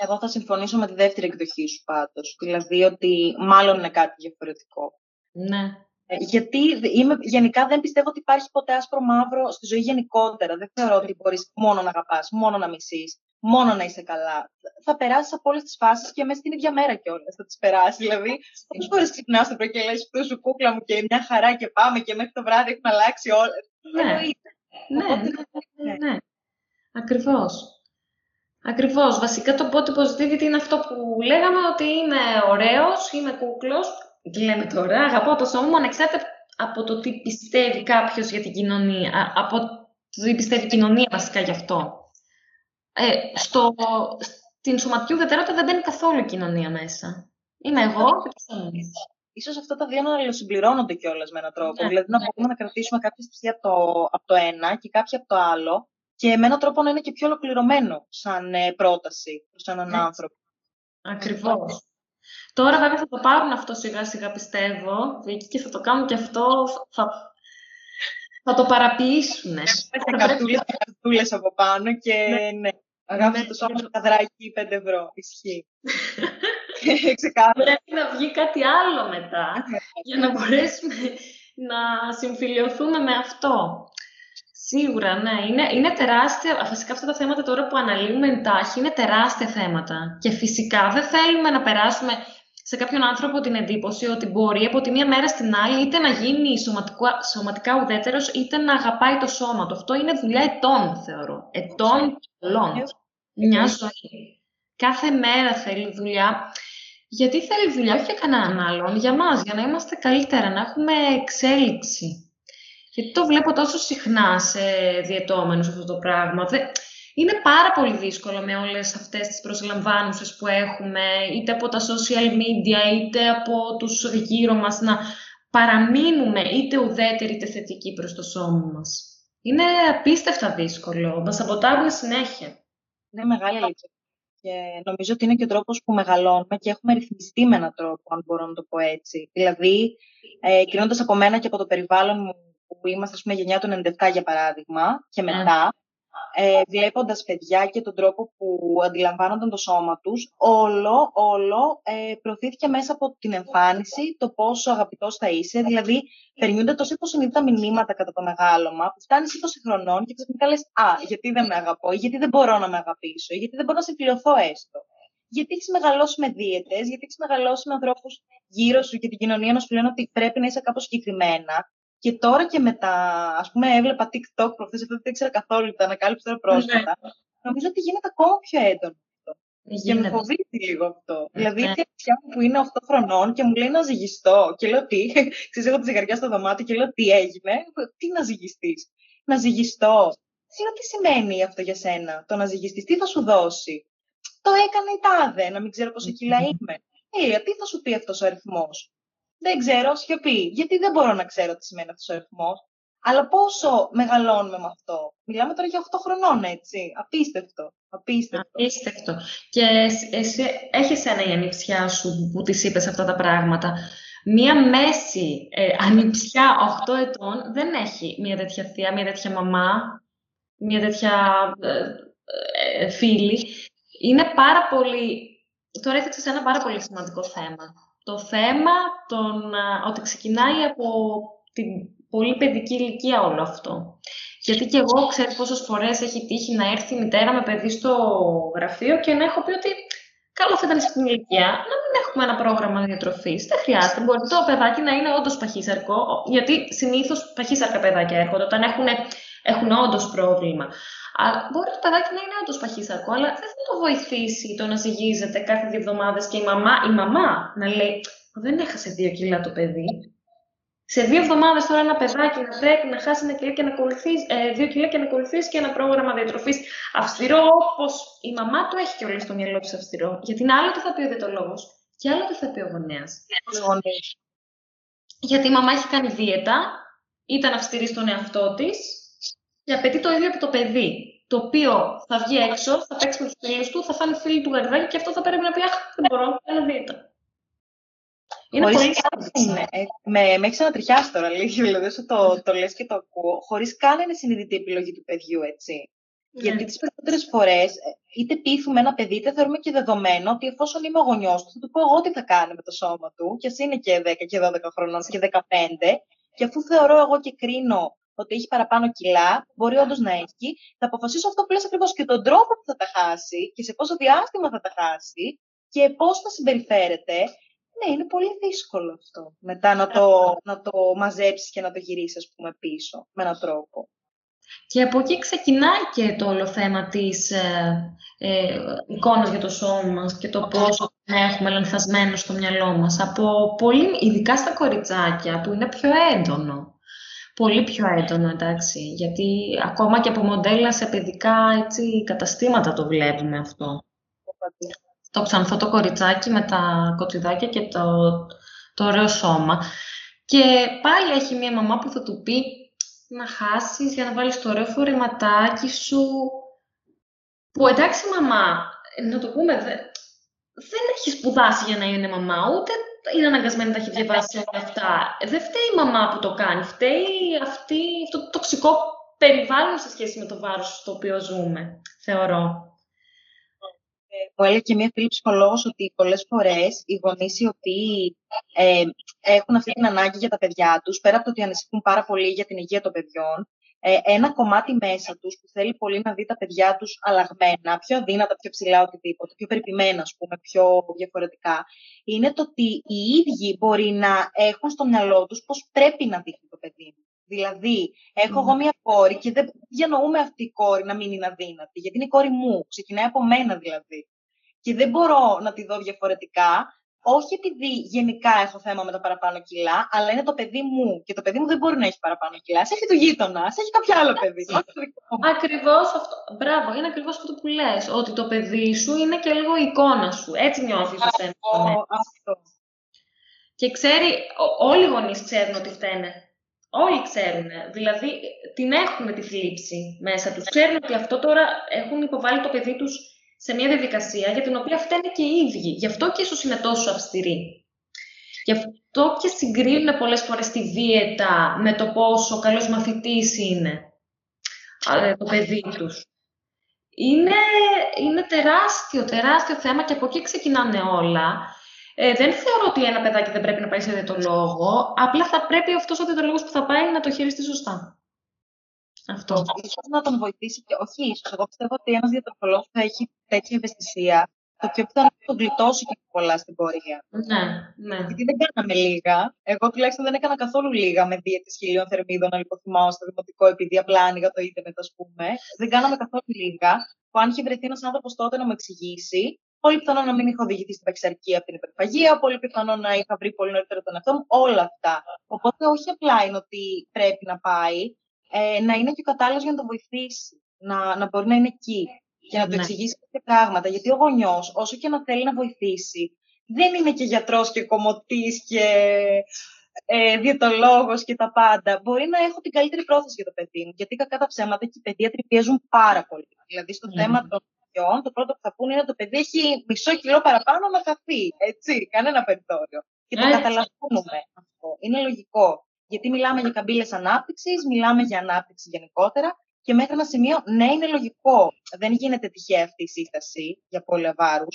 Εγώ θα συμφωνήσω με τη δεύτερη εκδοχή σου πάντως. Δηλαδή ότι μάλλον είναι κάτι διαφορετικό. Ναι. Ε, γιατί είμαι, γενικά δεν πιστεύω ότι υπάρχει ποτέ άσπρο μαύρο στη ζωή γενικότερα. Δεν θεωρώ ότι μπορείς μόνο να αγαπάς, μόνο να μισείς, μόνο να είσαι καλά. Θα περάσεις από όλες τις φάσεις και μέσα στην ίδια μέρα κιόλας θα τις περάσεις. Δηλαδή, πόσε φορέ ξυπνάς το πρωί και λες: Αυτό σου κούκλα μου και μια χαρά και πάμε και μέχρι το βράδυ έχουν αλλάξει όλα. Ναι, ναι, ναι, ναι. Ακριβώς. Ακριβώς. Βασικά το body positivity είναι αυτό που λέγαμε ότι είμαι ωραίος, είμαι κούκλος, τι λέμε τώρα, αγαπώ το σώμα μου ανεξάρτητα από το τι πιστεύει κάποιος για την κοινωνία, από το τι πιστεύει η κοινωνία βασικά γι' αυτό. Ε, στο, στην σωματική ουδετερότητα δεν μπαίνει καθόλου η κοινωνία μέσα. Είμαι εγώ και το σώμα Ίσως αυτά τα δύο να αλληλοσυμπληρώνονται κιόλας με έναν τρόπο. Ναι. Δηλαδή να μπορούμε να κρατήσουμε κάποια στοιχεία από το, από το ένα και κάποια από το άλλο και με έναν τρόπο να είναι και πιο ολοκληρωμένο σαν ε, πρόταση προς έναν άνθρωπο. Ακριβώς. Τώρα βέβαια θα το πάρουν αυτό σιγά σιγά πιστεύω, Βίκυ, και θα το κάνουν και αυτό, θα, θα το παραποιήσουν. Έχει καρτούλες, καρτούλες από πάνω και ναι. ναι. Αγάπησε το σώμα σου καδράκι 5 ευρώ. Ισχύει. Ξεκάθαρα. Πρέπει να βγει κάτι άλλο μετά ναι. για να μπορέσουμε να συμφιλειωθούμε με αυτό. Σίγουρα, ναι. Είναι, είναι τεράστια. Φυσικά αυτά τα θέματα τώρα που αναλύουμε εντάχει είναι τεράστια θέματα. Και φυσικά δεν θέλουμε να περάσουμε σε κάποιον άνθρωπο την εντύπωση ότι μπορεί από τη μία μέρα στην άλλη είτε να γίνει σωματικά, σωματικά ουδέτερος είτε να αγαπάει το σώμα του. Αυτό είναι δουλειά ετών, θεωρώ. Ετών πολλών. Μια ζωή. Κάθε μέρα θέλει δουλειά. Γιατί θέλει δουλειά, όχι για κανέναν άλλον, για μας, για να είμαστε καλύτερα, να έχουμε εξέλιξη. Γιατί το βλέπω τόσο συχνά σε διαιτώμενους αυτό το πράγμα. Είναι πάρα πολύ δύσκολο με όλες αυτές τις προσλαμβάνουσες που έχουμε, είτε από τα social media, είτε από τους γύρω μας, να παραμείνουμε είτε ουδέτεροι είτε θετικοί προς το σώμα μας. Είναι απίστευτα δύσκολο. Μας σαμποτάρουν συνέχεια. Είναι μεγάλη αλήθεια. Και νομίζω ότι είναι και ο τρόπος που μεγαλώνουμε και έχουμε ρυθμιστεί με έναν τρόπο, αν μπορώ να το πω έτσι. Δηλαδή, ε, από μένα και από το περιβάλλον μου που είμαστε, ας πούμε, γενιά του 97 για παράδειγμα, και ναι. μετά, ε, βλέποντας παιδιά και τον τρόπο που αντιλαμβάνονταν το σώμα τους, όλο, όλο ε, προωθήθηκε μέσα από την εμφάνιση, το πόσο αγαπητός θα είσαι, δηλαδή περνιούνται τόσο υποσυνείδητα μηνύματα κατά το μεγάλωμα, που φτάνεις 20 χρονών και ξαφνικά λες «Α, γιατί δεν με αγαπώ, γιατί δεν μπορώ να με αγαπήσω, γιατί δεν μπορώ να συμφιλειωθώ έστω». Γιατί έχεις μεγαλώσει με δίαιτες, γιατί έχεις μεγαλώσει με ανθρώπους γύρω σου και την κοινωνία να σου λένε ότι πρέπει να είσαι κάπως συγκεκριμένα. Και τώρα και μετά, ας πούμε, έβλεπα TikTok προχθές, αυτό δεν ήξερα καθόλου, τα ανακάλυψα τώρα πρόσφατα. Ναι. Νομίζω ότι γίνεται ακόμα πιο έντονο αυτό. Και με φοβίζει λίγο αυτό. Ναι. Δηλαδή, η παιδιά μου που είναι 8 χρονών και μου λέει να ζυγιστώ. Και λέω τι, ξέρεις, έχω τη ζυγαριά στο δωμάτιο και λέω τι έγινε. Τι να ζυγιστείς; Να ζυγιστώ. Λέω τι σημαίνει αυτό για σένα, το να ζυγιστείς, τι θα σου δώσει; Το έκανε η τάδε, να μην ξέρω πόσο κιλά είμαι. Ε, τι θα σου πει αυτός ο αριθμός; Δεν ξέρω, σιωπή. Γιατί δεν μπορώ να ξέρω τι σημαίνει αυτός ο αριθμό. Αλλά πόσο μεγαλώνουμε με αυτό. Μιλάμε τώρα για 8 χρονών, έτσι. Απίστευτο. Απίστευτο. Απίστευτο. Και εσύ έχεις ένα η ανιψιά σου που της είπες αυτά τα πράγματα. Μία μέση ε, ανιψιά 8 ετών δεν έχει μία τέτοια θεία, μία τέτοια μαμά, μία τέτοια ε, ε, φίλη. Είναι πάρα πολύ... Τώρα έθιξες ένα πάρα πολύ σημαντικό θέμα το θέμα των, ότι ξεκινάει από την πολύ παιδική ηλικία όλο αυτό. Γιατί και εγώ ξέρω πόσες φορές έχει τύχει να έρθει η μητέρα με παιδί στο γραφείο και να έχω πει ότι καλό θα ήταν στην ηλικία να μην έχουμε ένα πρόγραμμα διατροφής. Δεν χρειάζεται. Μπορεί το παιδάκι να είναι όντως παχύσαρκο, γιατί συνήθως παχύσαρκα παιδάκια έρχονται όταν έχουν, έχουν όντως πρόβλημα. Αλλά μπορεί το παιδάκι να είναι όντως παχύσαρκο, αλλά δεν θα το βοηθήσει το να ζυγίζεται κάθε δύο εβδομάδες και η μαμά, η μαμά να λέει Δεν έχασε δύο κιλά το παιδί. Σε δύο εβδομάδες τώρα ένα παιδάκι να πρέπει να χάσει ένα κιλά και να ακολουθήσει, ε, δύο κιλά και να ακολουθήσει και ένα πρόγραμμα διατροφής αυστηρό, όπως η μαμά το έχει και όλοι στο μυαλό της αυστηρό. Γιατί είναι άλλο τι θα πει ο διαιτολόγος και άλλο τι θα πει ο γονέας. Γιατί η μαμά έχει κάνει δίαιτα, ήταν αυστηρή στον εαυτό της και απαιτεί το ίδιο από το παιδί. Το οποίο θα βγει έξω, θα παίξει με τους φίλους του, θα φάνει φίλοι του γαρδάκι και αυτό θα πρέπει να πει Αχ, δεν μπορώ, κάνω δίαιτα. Είναι Χωρίς πολύ ναι, ε, με, με έχεις ανατριχιάσει τώρα λίγο, δηλαδή όσο το, το λες και το ακούω, χωρίς καν είναι συνειδητή επιλογή του παιδιού, έτσι. Ναι. Γιατί τις περισσότερες φορές, ε, είτε πείθουμε ένα παιδί, είτε θεωρούμε και δεδομένο ότι εφόσον είμαι ο γονιός του, θα του πω εγώ τι θα κάνει με το σώμα του, και α είναι και 10 και 12 χρονών και 15, και αφού θεωρώ εγώ και κρίνω ότι έχει παραπάνω κιλά, μπορεί όντως να έχει, θα αποφασίσω αυτό που λες ακριβώς και τον τρόπο που θα τα χάσει και σε πόσο διάστημα θα τα χάσει και πώς θα συμπεριφέρεται. Ναι, είναι πολύ δύσκολο αυτό μετά να το, να το μαζέψεις και να το γυρίσεις, ας πούμε, πίσω με έναν τρόπο. Και από εκεί ξεκινάει και το όλο θέμα της ε, ε, εικόνας για το σώμα μας και το πόσο έχουμε λανθασμένο στο μυαλό μας. Από πολύ, ειδικά στα κοριτσάκια που είναι πιο έντονο πολύ πιο έντονο, εντάξει, γιατί ακόμα και από μοντέλα σε παιδικά έτσι, καταστήματα το βλέπουμε αυτό. Το ξανθό το κοριτσάκι με τα κοτσιδάκια και το, το ωραίο σώμα. Και πάλι έχει μια μαμά που θα του πει να χάσεις για να βάλεις το ωραίο φορεματάκι σου. Που εντάξει μαμά, να το πούμε, δεν, δεν έχεις σπουδάσει για να είναι μαμά, ούτε είναι αναγκασμένη να τα έχει διαβάσει όλα αυτά. Δεν φταίει η μαμά που το κάνει. Φταίει αυτή, αυτό το τοξικό περιβάλλον σε σχέση με το βάρος στο οποίο ζούμε, θεωρώ. μου έλεγε και μία φίλη ψυχολόγος ότι πολλές φορές οι γονείς οι οποίοι ε, έχουν αυτή την ανάγκη για τα παιδιά τους, πέρα από το ότι ανησυχούν πάρα πολύ για την υγεία των παιδιών, ε, ένα κομμάτι μέσα τους που θέλει πολύ να δει τα παιδιά τους αλλαγμένα, πιο αδύνατα, πιο ψηλά, οτιδήποτε, πιο περιποιημένα, ας πούμε, πιο διαφορετικά, είναι το ότι οι ίδιοι μπορεί να έχουν στο μυαλό τους πώς πρέπει να δείχνει το παιδί μου. Δηλαδή, έχω εγώ μία κόρη και δεν διανοούμε αυτή η κόρη να μην είναι αδύνατη, γιατί είναι η κόρη μου, ξεκινάει από μένα δηλαδή. Και δεν μπορώ να τη δω διαφορετικά, όχι επειδή γενικά έχω θέμα με τα παραπάνω κιλά, αλλά είναι το παιδί μου. Και το παιδί μου δεν μπορεί να έχει παραπάνω κιλά. Σε έχει το γείτονα, σε έχει κάποιο άλλο παιδί. Ακριβώς αυτό. Μπράβο, είναι ακριβώς αυτό που λες. Ότι το παιδί σου είναι και λίγο η εικόνα σου. Έτσι νιώθεις αυτό, αυτό. Και ξέρει, όλοι οι γονείς ξέρουν ότι φταίνε. Όλοι ξέρουν. Δηλαδή, την έχουν τη θλίψη μέσα τους. Ξέρουν ότι αυτό τώρα έχουν υποβάλει το παιδί τους σε μια διαδικασία για την οποία φταίνε και οι ίδιοι. Γι' αυτό και ίσως είναι τόσο αυστηροί. Γι' αυτό και συγκρίνουν πολλές φορές τη δίαιτα με το πόσο καλός μαθητής είναι το παιδί τους. Είναι, είναι τεράστιο, τεράστιο θέμα και από εκεί ξεκινάνε όλα. Ε, δεν θεωρώ ότι ένα παιδάκι δεν πρέπει να πάει σε διαιτολόγο, απλά θα πρέπει αυτός ο διαιτολόγος που θα πάει να το χειριστεί σωστά. Αυτό. Ίσως να τον βοηθήσει και όχι ίσως. Εγώ πιστεύω ότι ένας διατροφολόγος θα έχει τέτοια ευαισθησία το πιο πιθανό να τον γλιτώσει και πολλά στην πορεία. Ναι, ναι. Γιατί δεν κάναμε λίγα. Εγώ τουλάχιστον δεν έκανα καθόλου λίγα με δίαιτες χιλίων θερμίδων να λιποθυμάω στο δημοτικό επειδή απλά άνοιγα το ίντερνετ, ας πούμε. Δεν κάναμε καθόλου λίγα. Που αν είχε βρεθεί ένας άνθρωπος τότε να μου εξηγήσει, πολύ πιθανό να μην είχα οδηγηθεί στην παξαρκή από την υπερφαγία, πολύ πιθανό να είχα βρει πολύ νωρίτερα τον εαυτό μου, όλα αυτά. Οπότε όχι απλά είναι ότι πρέπει να πάει, ε, να είναι και ο κατάλληλος για να το βοηθήσει, να, να μπορεί να είναι εκεί και να του ναι. εξηγήσει κάποια πράγματα. Γιατί ο γονιός, όσο και να θέλει να βοηθήσει, δεν είναι και γιατρός και κομμωτής και ε, διαιτολόγος και τα πάντα. Μπορεί να έχω την καλύτερη πρόθεση για το παιδί μου. Γιατί κακά τα ψέματα και οι παιδίατροι πιέζουν πάρα πολύ. Δηλαδή, στο ναι. θέμα των παιδιών, το πρώτο που θα πούνε είναι ότι το παιδί έχει μισό κιλό παραπάνω να χαθεί. Έτσι, κανένα περιθώριο. Και το καταλαβαίνουμε αυτό. Είναι λογικό. Γιατί μιλάμε για καμπύλες ανάπτυξης, μιλάμε για ανάπτυξη γενικότερα και μέχρι ένα σημείο, ναι, είναι λογικό. Δεν γίνεται τυχαία αυτή η σύσταση για βάρου.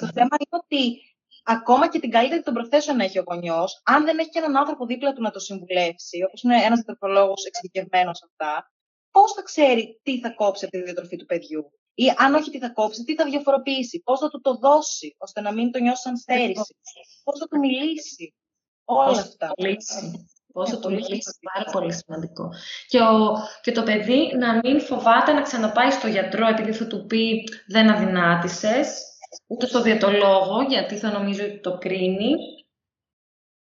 Το θέμα είναι ότι ακόμα και την καλύτερη των προθέσεων να έχει ο γονιός, αν δεν έχει και έναν άνθρωπο δίπλα του να το συμβουλεύσει, όπως είναι ένας διατροφολόγος εξειδικευμένος σε αυτά, πώς θα ξέρει τι θα κόψει από τη διατροφή του παιδιού; Ή αν όχι τι θα κόψει, τι θα διαφοροποιήσει, πώς θα του το δώσει, ώστε να μην το νιώσει σαν στέρηση, πώς θα του μιλήσει; Όλα αυτά. Πόσο το λύσει, πάρα πολύ σημαντικό. Και, ο, και το παιδί να μην φοβάται να ξαναπάει στο γιατρό επειδή θα του πει δεν αδυνάτησες, ούτε στο διατολόγο γιατί θα νομίζω ότι το κρίνει.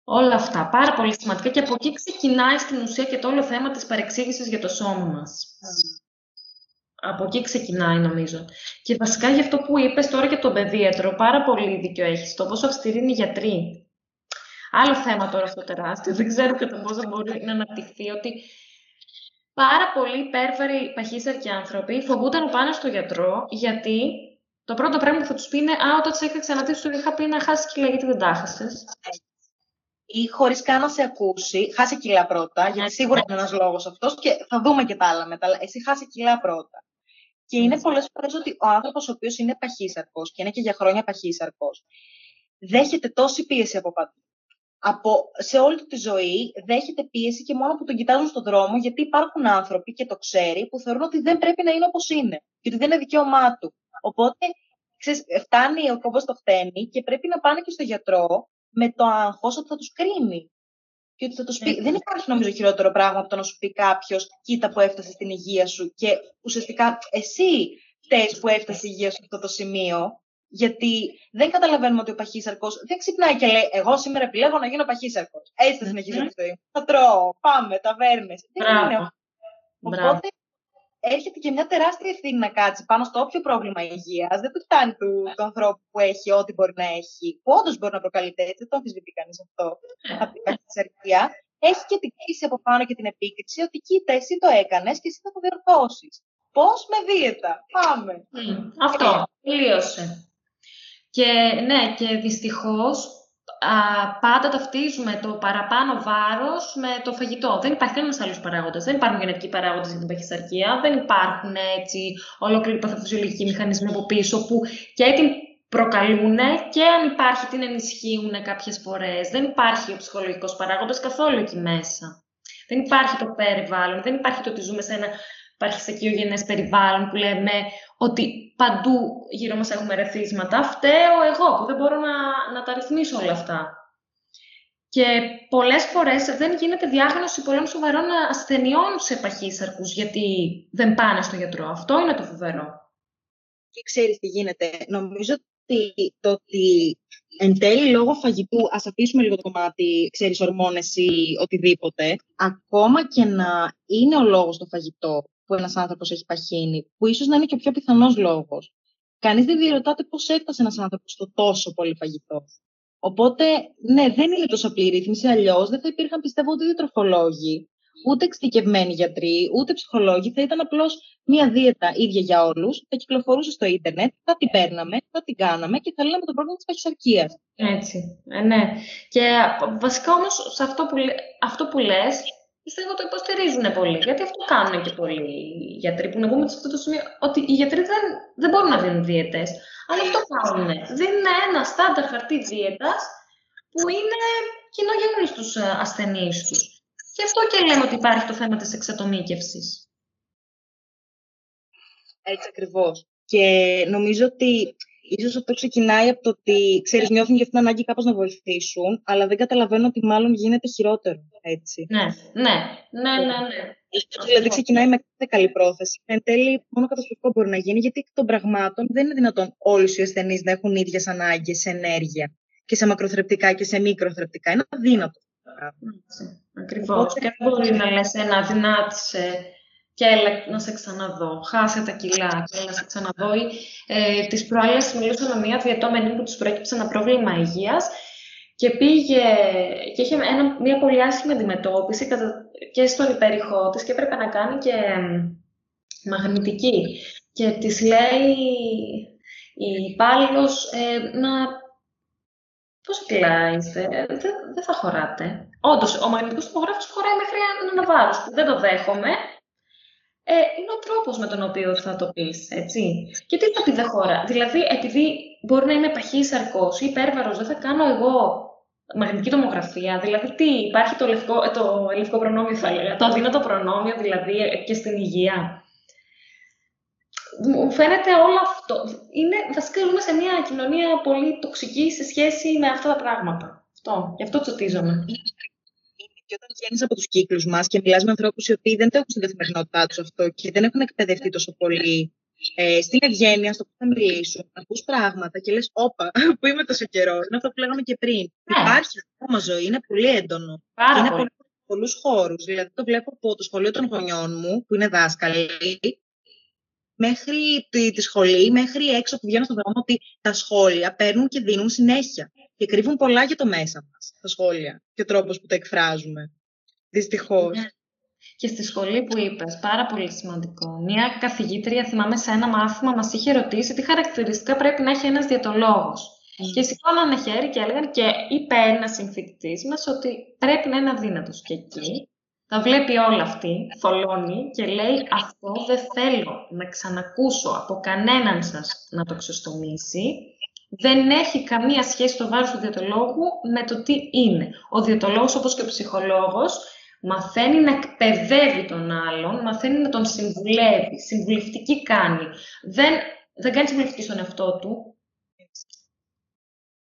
Όλα αυτά, πάρα πολύ σημαντικά και από εκεί ξεκινάει στην ουσία και το όλο θέμα της παρεξήγησης για το σώμα μας. Από εκεί ξεκινάει νομίζω. Και βασικά για αυτό που είπες τώρα για τον παιδίατρο, πάρα πολύ δίκιο έχεις, το πόσο αυστηροί είναι οι γιατροί. Άλλο θέμα τώρα αυτό τεράστιο. Δεν ξέρω κατά πόσο μπορεί να αναπτυχθεί ότι πάρα πολλοί υπέρβαροι παχύσαρκοι άνθρωποι φοβούνταν να πάνε στο γιατρό γιατί το πρώτο πράγμα που θα τους πει είναι Α, όταν σε είχα ξαναδεί, σου είχα πει να χάσει κιλά, γιατί δεν τα χάσε. Ή χωρίς καν να σε ακούσει, χάσει κιλά πρώτα, γιατί σίγουρα είναι ένας λόγος αυτός και θα δούμε και τα άλλα μετά. Εσύ χάσει κιλά πρώτα. Και είναι πολλές φορές ότι ο άνθρωπος ο οποίος είναι παχύσαρκος και είναι και για χρόνια παχύσαρκος, δέχεται τόση πίεση από παντού από, σε όλη του τη ζωή δέχεται πίεση και μόνο που τον κοιτάζουν στον δρόμο, γιατί υπάρχουν άνθρωποι και το ξέρει που θεωρούν ότι δεν πρέπει να είναι όπως είναι και ότι δεν είναι δικαίωμά του. Οπότε ξέρεις, φτάνει ο κόμπος το χτένι και πρέπει να πάνε και στο γιατρό με το άγχος ότι θα τους κρίνει. Και ότι θα τους πει. Δεν υπάρχει νομίζω χειρότερο πράγμα από το να σου πει κάποιος, κοίτα που έφτασε στην υγεία σου και ουσιαστικά εσύ φταίεις που έφτασε η υγεία σου σε αυτό το σημείο γιατί δεν καταλαβαίνουμε ότι ο παχύσαρκος δεν ξυπνάει και λέει: Εγώ σήμερα επιλέγω να γίνω παχύσαρκος. Έτσι θα συνεχίσω τη ζωή μου. Θα τρώω, πάμε, ταβέρνες. Δεν είναι. Οπότε έρχεται και μια τεράστια ευθύνη να κάτσει πάνω στο όποιο πρόβλημα υγείας. Δεν του φτάνει του, του ανθρώπου που έχει ό,τι μπορεί να έχει, που όντως μπορεί να προκαλείται έτσι, δεν το αμφισβητεί κανείς αυτό. Από την παχυσαρκία. Έχει και την κρίση από πάνω και την επίκριση ότι κοίτα, εσύ το έκανες και εσύ θα το διορθώσεις. Πώς με δίαιτα. Πάμε. αυτό. Τελείωσε. Και ναι, και δυστυχώς α, πάντα ταυτίζουμε το παραπάνω βάρος με το φαγητό. Δεν υπάρχει κανένας άλλος παράγοντας. Δεν υπάρχουν γενετικοί παράγοντες για την παχυσαρκία. Δεν υπάρχουν έτσι ολόκληροι παθοφυσιολογικοί μηχανισμοί από πίσω που και την προκαλούν και αν υπάρχει την ενισχύουν κάποιες φορές. Δεν υπάρχει ο ψυχολογικός παράγοντας καθόλου εκεί μέσα. Δεν υπάρχει το περιβάλλον, δεν υπάρχει το ότι ζούμε σε ένα αρχισεκιογενές περιβάλλον που λέμε ότι παντού γύρω μας έχουμε ρεθίσματα. Φταίω εγώ που δεν μπορώ να, να τα ρυθμίσω όλα αυτά. Και πολλές φορές δεν γίνεται διάγνωση πολλών σοβαρών ασθενειών σε παχύσαρκους γιατί δεν πάνε στο γιατρό. Αυτό είναι το φοβερό. Και ξέρεις τι γίνεται. Νομίζω ότι το ότι εν τέλει λόγω φαγητού, ας αφήσουμε λίγο το κομμάτι, ξέρεις, ορμόνες ή οτιδήποτε, ακόμα και να είναι ο λόγος το φαγητό που ένας άνθρωπος έχει παχύνει, που ίσως να είναι και ο πιο πιθανός λόγος. Κανείς δεν διερωτάται πώς έφτασε ένας άνθρωπος στο τόσο πολύ φαγητό. Οπότε, ναι, δεν είναι τόσο απλή η ρύθμιση. Αλλιώς δεν θα υπήρχαν, πιστεύω, ούτε διατροφολόγοι, ούτε εξειδικευμένοι γιατροί, ούτε ψυχολόγοι. Θα ήταν απλώς μία δίαιτα ίδια για όλους. Θα κυκλοφορούσε στο ίντερνετ, θα την παίρναμε, θα την κάναμε και θα λύναμε το πρόβλημα της παχυσαρκία. Έτσι. Ε, ναι. Και βασικά όμως σε αυτό που, αυτό που λες, πιστεύω το υποστηρίζουν πολύ. Γιατί αυτό κάνουν και πολλοί γιατροί που να πούμε σε αυτό το σημείο ότι οι γιατροί δεν, δεν μπορούν να δίνουν δίαιτες. Αλλά αυτό κάνουν. Δίνουν ένα στάνταρ χαρτί δίαιτας που είναι κοινό στους ε, ασθενείς τους. Και αυτό και λέμε ότι υπάρχει το θέμα της εξατομίκευσης. Έτσι ακριβώς. Και νομίζω ότι ίσως αυτό ξεκινάει από το ότι, ξέρεις, νιώθουν και αυτήν την ανάγκη κάπως να βοηθήσουν, αλλά δεν καταλαβαίνω ότι μάλλον γίνεται χειρότερο, έτσι. Ναι, ναι, ναι, ναι, ναι. Ίσως δηλαδή ξεκινάει με κάθε καλή πρόθεση. Εν τέλει, μόνο καταστροφικό μπορεί να γίνει, γιατί εκ των πραγμάτων δεν είναι δυνατόν όλοι οι ασθενείς να έχουν ίδιες ανάγκες σε ενέργεια και σε μακροθρεπτικά και σε μικροθρεπτικά. Είναι αδύνατο. Ακριβώς. Και δεν μπορεί να λες ένα δυνάτησε και έλα να σε ξαναδώ. Χάσε τα κιλά και έλα να σε ξαναδώ. Ε, τις προάλλες μιλούσα με μια διατόμενη που της προέκυψε ένα πρόβλημα υγείας και πήγε και είχε ένα, μια πολύ άσχημη αντιμετώπιση και στον υπέρηχό της και έπρεπε να κάνει και μαγνητική. Και της λέει η υπάλληλος ε, να Πώς κιλά είστε, δεν, δεν θα χωράτε. Όντως, ο μαγνητικός τομογράφος χωράει μέχρι ένα βάρος που δεν το δέχομαι ε, είναι ο τρόπος με τον οποίο θα το πεις, έτσι. Και τι θα πει δεν χώρα; Δηλαδή, επειδή μπορεί να είμαι παχύσαρκος ή υπέρβαρος, δεν θα κάνω εγώ μαγνητική τομογραφία. Δηλαδή, τι, υπάρχει το λευκό, ε, το λευκό προνόμιο, θα έλεγα, το αδύνατο προνόμιο, δηλαδή, ε, και στην υγεία. Μου φαίνεται όλο αυτό. Είναι, βασικά ζούμε σε μια κοινωνία πολύ τοξική σε σχέση με αυτά τα πράγματα. Αυτό, γι' αυτό τσοτίζομαι και όταν βγαίνεις από τους κύκλους μας και μιλάς με ανθρώπους οι οποίοι δεν το έχουν στην καθημερινότητά τους αυτό και δεν έχουν εκπαιδευτεί τόσο πολύ ε, στην ευγένεια, στο πώς θα μιλήσουν, ακού πράγματα και λες: Όπα, που είμαι τόσο καιρό. Είναι αυτό που λέγαμε και πριν. Ναι. Υπάρχει ακόμα ζωή, είναι πολύ έντονο. Πάρα είναι πολύ. πολλούς χώρους. Δηλαδή, το βλέπω από το σχολείο των γονιών μου, που είναι δάσκαλοι, μέχρι τη, τη σχολή, μέχρι έξω που βγαίνω στον δρόμο, ότι τα σχόλια παίρνουν και δίνουν συνέχεια. Και κρύβουν πολλά για το μέσα μας, τα σχόλια και ο τρόπος που τα εκφράζουμε. Δυστυχώς. Ναι. Και στη σχολή που είπες, πάρα πολύ σημαντικό. Μία καθηγήτρια, θυμάμαι σε ένα μάθημα, μας είχε ρωτήσει τι χαρακτηριστικά πρέπει να έχει ένας διατολόγο. Mm. Και σηκώνανε χέρι και έλεγαν και είπε ένας συμφιτητή μας ότι πρέπει να είναι αδύνατος. Και εκεί τα βλέπει όλα αυτή, θολώνει και λέει αυτό δεν θέλω να ξανακούσω από κανέναν σας να το ξεστομίσει. Δεν έχει καμία σχέση το βάρος του διατολόγου με το τι είναι. Ο διατολόγος όπως και ο ψυχολόγος μαθαίνει να εκπαιδεύει τον άλλον, μαθαίνει να τον συμβουλεύει, συμβουλευτική κάνει. Δεν, δεν κάνει συμβουλευτική στον εαυτό του.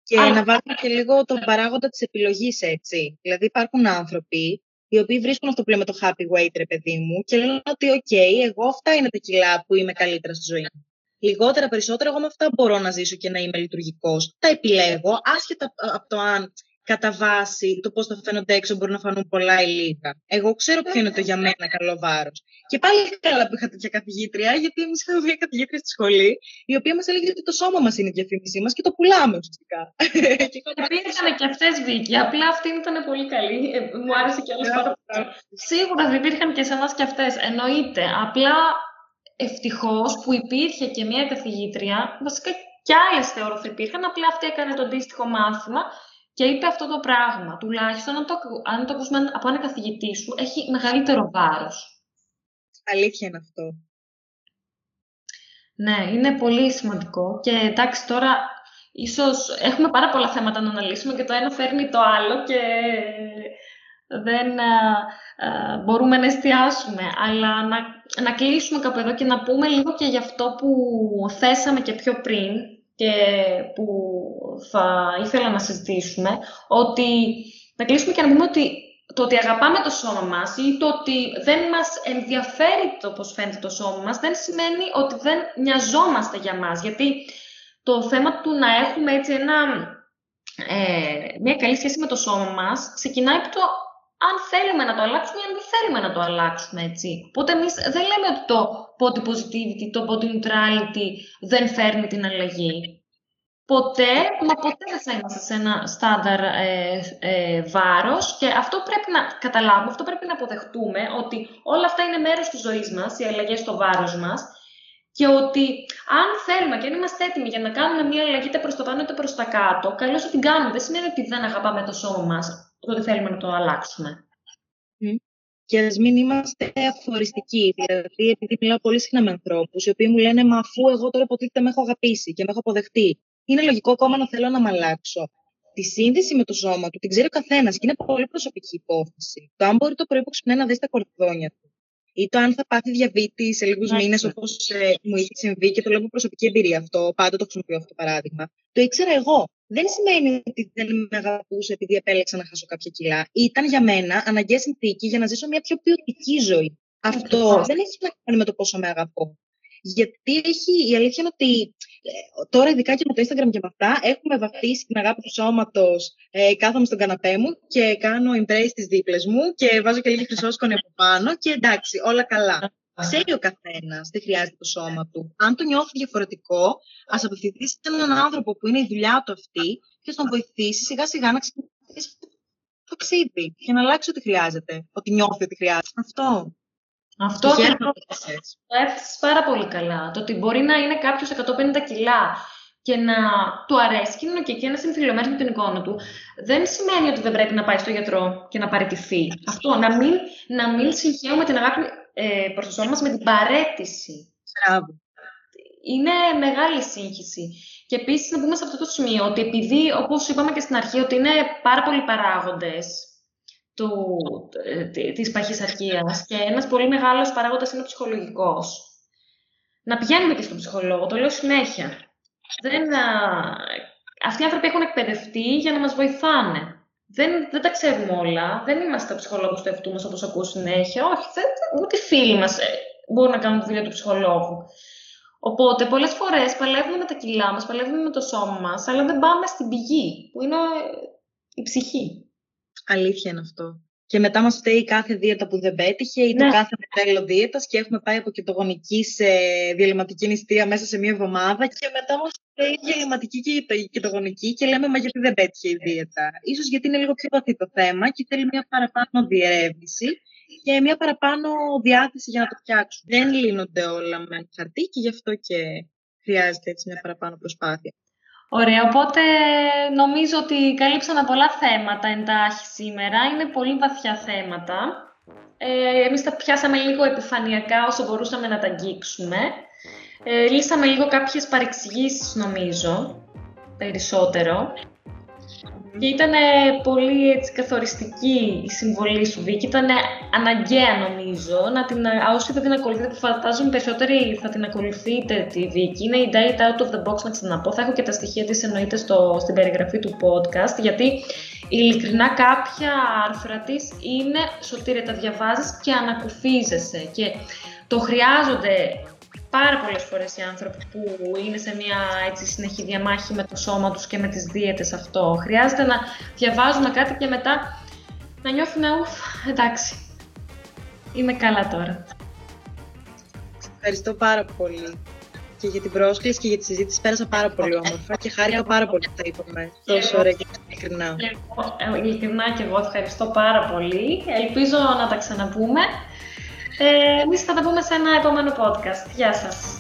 Και να βάλουμε και λίγο τον παράγοντα της επιλογής έτσι. Δηλαδή υπάρχουν άνθρωποι οι οποίοι βρίσκουν αυτό που λέμε το happy weight, ρε παιδί μου, και λένε ότι, OK, εγώ αυτά είναι τα κιλά που είμαι καλύτερα στη ζωή μου. Λιγότερα, περισσότερα, εγώ με αυτά μπορώ να ζήσω και να είμαι λειτουργικός. Τα επιλέγω, άσχετα από το αν κατά βάση το πώς θα φαίνονται έξω μπορεί να φανούν πολλά ή λίγα. Εγώ ξέρω ποιο είναι το για μένα καλό βάρος. Και πάλι καλά που είχα τέτοια καθηγήτρια, γιατί εμείς είχαμε μια καθηγήτρια στη σχολή, η οποία μας έλεγε ότι το σώμα μας είναι η διαφήμιση μας και το πουλάμε ουσιαστικά. Υπήρχαν και αυτές Βίκυ. Απλά αυτή ήταν πολύ καλή. Ε, μου άρεσε και πάρα πολύ. Σίγουρα δεν υπήρχαν και σε εμάς και αυτές. Εννοείται. Απλά ευτυχώς που υπήρχε και μια καθηγήτρια, βασικά κι άλλες θεωρώ ότι υπήρχαν, απλά αυτή έκανε το αντίστοιχο μάθημα και είπε αυτό το πράγμα. Τουλάχιστον αν το, αν το ακούσουμε από ένα καθηγητή σου, έχει μεγαλύτερο βάρος. Αλήθεια είναι αυτό. Ναι, είναι πολύ σημαντικό. Και εντάξει τώρα, ίσως έχουμε πάρα πολλά θέματα να αναλύσουμε και το ένα φέρνει το άλλο και δεν ε, ε, μπορούμε να εστιάσουμε. Αλλά να, να κλείσουμε κάπου εδώ και να πούμε λίγο και για αυτό που θέσαμε και πιο πριν και που θα ήθελα να συζητήσουμε, ότι να κλείσουμε και να πούμε ότι το ότι αγαπάμε το σώμα μας ή το ότι δεν μας ενδιαφέρει το πώς φαίνεται το σώμα μας δεν σημαίνει ότι δεν νοιαζόμαστε για μας. Γιατί το θέμα του να έχουμε έτσι ένα, ε, μια καλή σχέση με το σώμα μας ξεκινάει από το αν θέλουμε να το αλλάξουμε ή αν δεν θέλουμε να το αλλάξουμε, έτσι. Οπότε εμείς δεν λέμε ότι το body positivity, το body neutrality δεν φέρνει την αλλαγή ποτέ, μα ποτέ δεν θα είμαστε σε ένα στάνταρ ε, ε, βάρος και αυτό πρέπει να καταλάβουμε, αυτό πρέπει να αποδεχτούμε ότι όλα αυτά είναι μέρος της ζωής μας, οι αλλαγές στο βάρος μας και ότι αν θέλουμε και αν είμαστε έτοιμοι για να κάνουμε μια αλλαγή είτε προς το πάνω είτε προς τα κάτω, καλώς θα την κάνουμε. Δεν σημαίνει ότι δεν αγαπάμε το σώμα μας, ότι θέλουμε να το αλλάξουμε. Και ας μην είμαστε αφοριστικοί. Δηλαδή, επειδή μιλάω πολύ συχνά με ανθρώπους, οι οποίοι μου λένε Μα αφού εγώ τώρα υποτίθεται με έχω αγαπήσει και με έχω αποδεχτεί, είναι λογικό ακόμα να θέλω να με αλλάξω. Τη σύνδεση με το σώμα του την ξέρει ο καθένας και είναι πολύ προσωπική υπόθεση. Το αν μπορεί το πρωί που ξυπνάει να δει τα κορδόνια του, ή το αν θα πάθει διαβήτη σε λίγους μήνες, όπως ε, μου είχε συμβεί και το λέω από προσωπική εμπειρία αυτό, πάντα το χρησιμοποιώ αυτό το παράδειγμα. Το ήξερα εγώ. Δεν σημαίνει ότι δεν με αγαπούσε επειδή επέλεξα να χάσω κάποια κιλά. Ήταν για μένα αναγκαία συνθήκη για να ζήσω μια πιο ποιοτική ζωή. Αυτό δεν έχει να κάνει με το πόσο με αγαπώ. Γιατί έχει, η αλήθεια είναι ότι ε, τώρα, ειδικά και με το Instagram και με αυτά, έχουμε βαφτίσει την αγάπη του σώματος. Ε, κάθομαι στον καναπέ μου και κάνω embrace τις δίπλες μου και βάζω και λίγη χρυσόσκονη από πάνω και εντάξει, όλα καλά. Ξέρει ο καθένας τι χρειάζεται το σώμα του. Αν το νιώθει διαφορετικό, ας απευθυνθεί σε έναν άνθρωπο που είναι η δουλειά του αυτή και τον βοηθήσει σιγά σιγά να ξεκινήσει το ταξίδι και να αλλάξει ό,τι χρειάζεται. Ότι νιώθει ότι χρειάζεται. Αυτό. Αυτό το έφτασε πάρα πολύ καλά. Το ότι μπορεί να είναι κάποιος 150 κιλά και να του αρέσει και είναι και να είναι με την εικόνα του, δεν σημαίνει ότι δεν πρέπει να πάει στο γιατρό και να πάρει τη φύ. Αυτό, να μην, να μην συγχαίουμε την αγάπη ε, προς το σώμα μας με την παρέτηση. Μπράβο. Είναι μεγάλη σύγχυση. Και επίσης να πούμε σε αυτό το σημείο ότι επειδή, όπως είπαμε και στην αρχή, ότι είναι πάρα πολλοί παράγοντες του, ε, της παχυσαρκίας και ένας πολύ μεγάλος παράγοντας είναι ο ψυχολογικός. Να πηγαίνουμε και στον ψυχολόγο, το λέω συνέχεια. Δεν, α, αυτοί οι άνθρωποι έχουν εκπαιδευτεί για να μας βοηθάνε. Δεν, δεν τα ξέρουμε όλα. Δεν είμαστε ψυχολόγους του εαυτού μας, όπως ακούω συνέχεια. Όχι, δεν, ούτε οι φίλοι μας ε, μπορούν να κάνουν τη δουλειά του ψυχολόγου. Οπότε, πολλές φορές παλεύουμε με τα κιλά μας, παλεύουμε με το σώμα μας, αλλά δεν πάμε στην πηγή, που είναι η ψυχή. Αλήθεια είναι αυτό. Και μετά μας φταίει κάθε δίαιτα που δεν πέτυχε ή το ναι. κάθε μοντέλο δίαιτας και έχουμε πάει από κετογονική σε διαλυματική νηστεία μέσα σε μία εβδομάδα και μετά μας φταίει η διαλυματική και η κετογονική και λέμε μα γιατί δεν πέτυχε η δίαιτα. Ίσως γιατί είναι λίγο πιο βαθύ το θέμα και θέλει μία παραπάνω διερεύνηση και μία παραπάνω διάθεση για να το φτιάξουν. Δεν λύνονται όλα με χαρτί και γι' αυτό και χρειάζεται έτσι μια παραπάνω προσπάθεια. Ωραία, οπότε νομίζω ότι καλύψαμε πολλά θέματα εντάχει σήμερα. Είναι πολύ βαθιά θέματα. Ε, εμείς τα πιάσαμε λίγο επιφανειακά όσο μπορούσαμε να τα αγγίξουμε. Ε, λύσαμε λίγο κάποιες παρεξηγήσεις νομίζω, περισσότερο. Και ήταν πολύ έτσι, καθοριστική η συμβολή σου, Βίκη. Ήταν αναγκαία, νομίζω, να την, όσοι δεν την ακολουθείτε, που φαντάζομαι περισσότεροι θα την ακολουθείτε τη Βίκη. Είναι η Date Out of the Box, να ξαναπώ. Θα έχω και τα στοιχεία της εννοείται στο, στην περιγραφή του podcast, γιατί ειλικρινά κάποια άρθρα της είναι σωτήρια, τα διαβάζεις και ανακουφίζεσαι. Και το χρειάζονται πάρα πολλές φορές οι άνθρωποι που είναι σε μια έτσι, συνεχή διαμάχη με το σώμα τους και με τις δίαιτες αυτό. Χρειάζεται να διαβάζουν κάτι και μετά να νιώθουν ουφ, εντάξει, είμαι καλά τώρα. Ευχαριστώ πάρα πολύ και για την πρόσκληση και για τη συζήτηση. Πέρασα πάρα πολύ όμορφα και χάρηκα πάρα πολύ που τα είπαμε. Τόσο ωραία και ειλικρινά. Ε, ειλικρινά και εγώ ευχαριστώ πάρα πολύ. Ελπίζω να τα ξαναπούμε. Ε, εμείς θα τα πούμε σε ένα επόμενο podcast. Γεια σας.